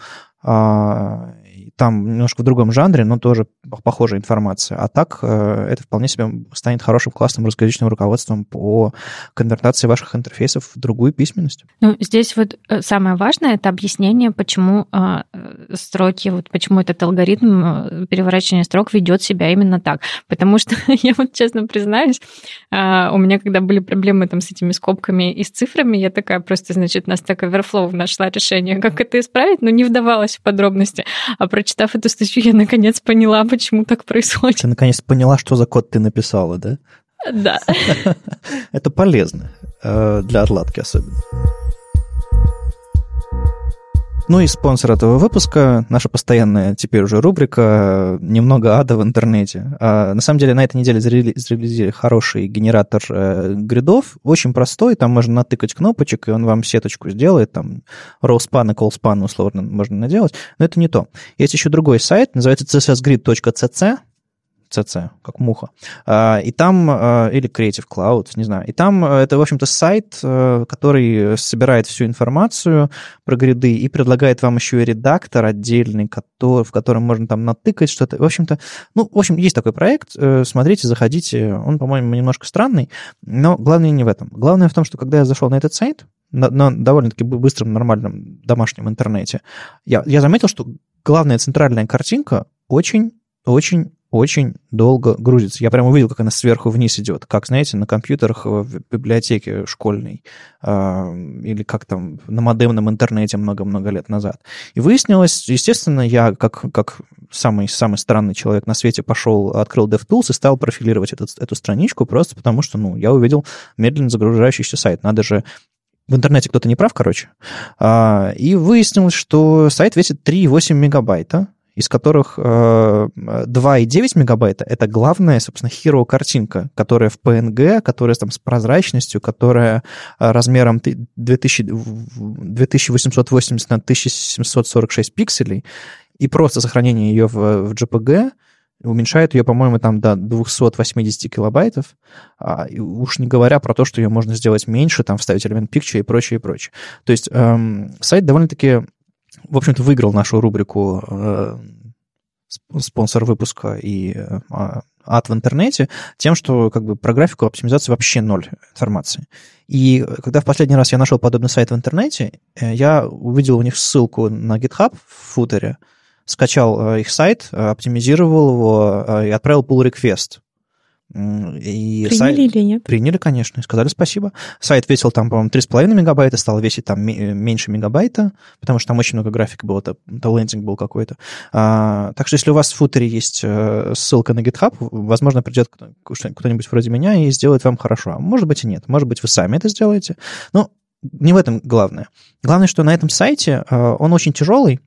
Speaker 4: там немножко в другом жанре, но тоже похожая информация. А так э, это вполне себе станет хорошим классным русскоязычным руководством по конвертации ваших интерфейсов в другую письменность.
Speaker 1: Ну, здесь вот э, самое важное — это объяснение, почему а, э, строки, вот почему этот алгоритм переворачивания строк ведет себя именно так. Потому что, я вот честно признаюсь, а, у меня когда были проблемы там с этими скобками и с цифрами, я такая просто, значит, на Stack Overflow нашла решение, как это исправить, но не вдавалась в подробности. А про прочитав эту статью, я наконец поняла, почему так происходит.
Speaker 4: Ты наконец поняла, что за код ты написала, да?
Speaker 1: Да.
Speaker 4: Это полезно э, для отладки особенно. Ну и спонсор этого выпуска, наша постоянная теперь уже рубрика «Немного ада в интернете». А, на самом деле на этой неделе зарелизили хороший генератор э, гридов, очень простой, там можно натыкать кнопочек, и он вам сеточку сделает, там row-span и call-span условно можно наделать, но это не то. Есть еще другой сайт, называется cssgrid.cc, CC, как муха. А, и там, а, или Creative Cloud, не знаю. И там а, это, в общем-то, сайт, который собирает всю информацию про гриды и предлагает вам еще и редактор отдельный, который, в котором можно там натыкать что-то. В общем-то, ну, в общем, есть такой проект. Э, смотрите, заходите. Он, по-моему, немножко странный, но главное не в этом. Главное в том, что когда я зашел на этот сайт, на, на довольно-таки быстром, нормальном домашнем интернете, я, я заметил, что главная центральная картинка очень очень очень долго грузится. Я прямо увидел, как она сверху вниз идет, как, знаете, на компьютерах в библиотеке школьной э, или как там на модемном интернете много-много лет назад. И выяснилось, естественно, я как, как самый, самый странный человек на свете пошел, открыл DevTools и стал профилировать этот, эту страничку просто потому, что, ну, я увидел медленно загружающийся сайт. Надо же в интернете кто-то не прав, короче. А, и выяснилось, что сайт весит 3,8 мегабайта, из которых э, 2,9 мегабайта — это главная, собственно, hero картинка, которая в PNG, которая там с прозрачностью, которая э, размером 2000, 2880 на 1746 пикселей, и просто сохранение ее в, в JPG уменьшает ее, по-моему, там до 280 килобайтов, а, уж не говоря про то, что ее можно сделать меньше, там вставить элемент picture и прочее, и прочее. То есть эм, сайт довольно-таки в общем-то, выиграл нашу рубрику э, спонсор выпуска и э, ад в интернете тем, что как бы про графику оптимизации вообще ноль информации. И когда в последний раз я нашел подобный сайт в интернете, э, я увидел у них ссылку на GitHub в футере, скачал их сайт, оптимизировал его и отправил pull request.
Speaker 3: И Приняли сайт... или нет?
Speaker 4: Приняли, конечно, и сказали спасибо. Сайт весил там, по-моему, 3,5 мегабайта, стал весить там меньше мегабайта, потому что там очень много графики было, это лендинг был какой-то. А, так что если у вас в футере есть э, ссылка на GitHub, возможно, придет кто-нибудь вроде меня и сделает вам хорошо. А может быть и нет. Может быть, вы сами это сделаете. Но не в этом главное. Главное, что на этом сайте э, он очень тяжелый,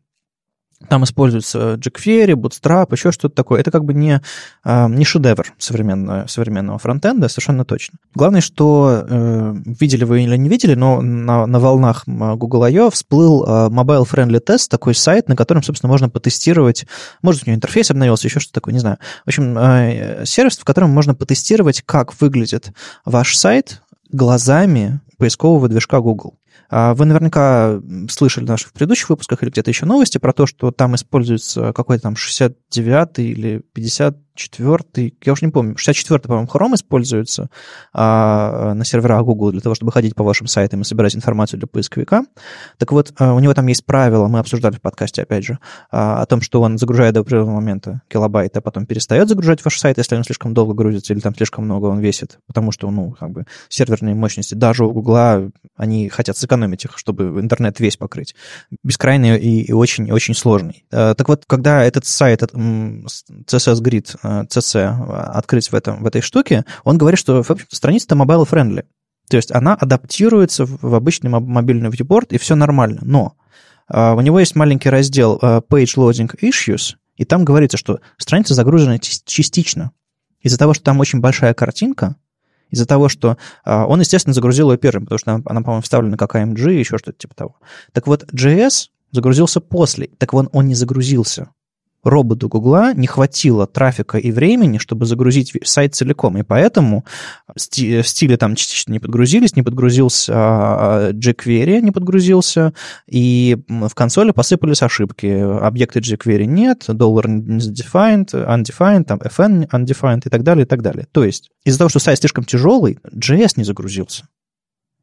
Speaker 4: там используется jQuery, Bootstrap, еще что-то такое. Это как бы не, а, не шедевр современного, современного фронтенда, совершенно точно. Главное, что э, видели вы или не видели, но на, на волнах Google I.O. всплыл а, Mobile Friendly Test, такой сайт, на котором, собственно, можно потестировать, может, у него интерфейс обновился, еще что-то такое, не знаю. В общем, э, сервис, в котором можно потестировать, как выглядит ваш сайт глазами поискового движка Google. А вы наверняка слышали в наших предыдущих выпусках или где-то еще новости про то, что там используется какой-то там 69 или 54, я уже не помню, 64 по-моему, Chrome используется а, на серверах Google для того, чтобы ходить по вашим сайтам и собирать информацию для поисковика. Так вот, а, у него там есть правило, мы обсуждали в подкасте, опять же, а, о том, что он загружает до определенного момента килобайт, а потом перестает загружать ваш сайт, если он слишком долго грузится или там слишком много он весит, потому что, ну, как бы серверные мощности даже у Google, они хотят сэкономить их, чтобы интернет весь покрыть. Бескрайный и, и очень, и очень сложный. Э, так вот, когда этот сайт, CSS Grid, CC, открыть в, этом, в этой штуке, он говорит, что, в общем страница-то mobile-friendly. То есть она адаптируется в обычный мобильный viewport, и все нормально. Но у него есть маленький раздел Page Loading Issues, и там говорится, что страница загружена частично. Из-за того, что там очень большая картинка, из-за того, что а, он, естественно, загрузил ее первым, потому что она, она по-моему, вставлена как AMG еще что-то типа того. Так вот, JS загрузился после. Так вот, он не загрузился роботу Гугла не хватило трафика и времени, чтобы загрузить сайт целиком, и поэтому стили там частично не подгрузились, не подгрузился а, jQuery, не подгрузился, и в консоли посыпались ошибки. Объекты jQuery нет, доллар undefined, undefined, там fn undefined и так далее, и так далее. То есть из-за того, что сайт слишком тяжелый, JS не загрузился.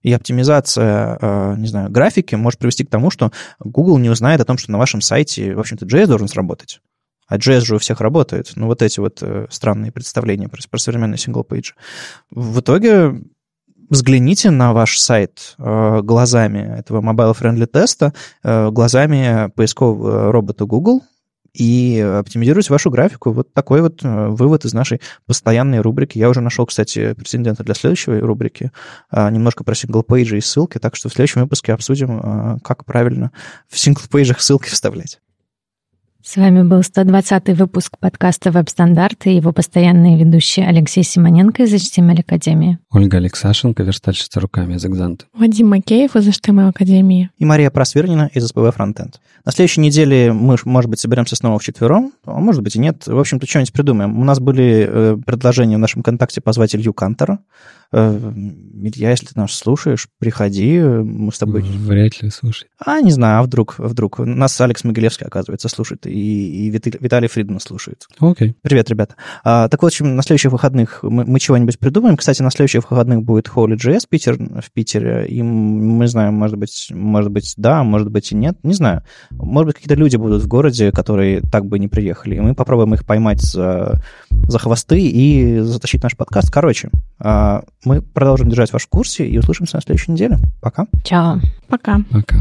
Speaker 4: И оптимизация, а, не знаю, графики может привести к тому, что Google не узнает о том, что на вашем сайте, в общем-то, JS должен сработать. А JS же у всех работает. Ну, вот эти вот э, странные представления про, про современный single-page. В итоге взгляните на ваш сайт э, глазами этого mobile-friendly теста, э, глазами поискового робота Google, и оптимизируйте вашу графику. Вот такой вот вывод из нашей постоянной рубрики. Я уже нашел, кстати, претендента для следующей рубрики. Немножко про single-page и и ссылки, так что в следующем выпуске обсудим, как правильно в single-page ах ссылки вставлять.
Speaker 1: С вами был 120-й выпуск подкаста «Веб-стандарты» и его постоянные ведущие Алексей Симоненко из HTML Академии.
Speaker 2: Ольга Алексашенко, верстальщица руками из Exante.
Speaker 3: Вадим Макеев из HTML Академии.
Speaker 4: И Мария Просвернина из SPB Frontend. На следующей неделе мы, может быть, соберемся снова вчетвером, а может быть и нет. В общем-то, что-нибудь придумаем. У нас были э, предложения в нашем контакте позвать Илью Кантера. Э, Илья, если ты нас слушаешь, приходи, мы с тобой...
Speaker 2: Вряд ли слушай.
Speaker 4: А, не знаю, а вдруг, а вдруг. Нас Алекс Могилевский, оказывается, слушает, и, и Виталий Фридман слушает.
Speaker 2: Окей. Okay.
Speaker 4: Привет, ребята. А, так вот, в общем, на следующих выходных мы, мы чего-нибудь придумаем. Кстати, на следующих выходных будет Holy.js Питер, в Питере, и мы знаем, может быть, может быть, да, может быть и нет, не знаю. Может быть, какие-то люди будут в городе, которые так бы не приехали, и мы попробуем их поймать за, за хвосты и затащить наш подкаст. Короче, а, мы продолжим держать вас в курсе и услышимся на следующей неделе. Пока.
Speaker 1: Чао.
Speaker 3: Пока.
Speaker 2: Пока.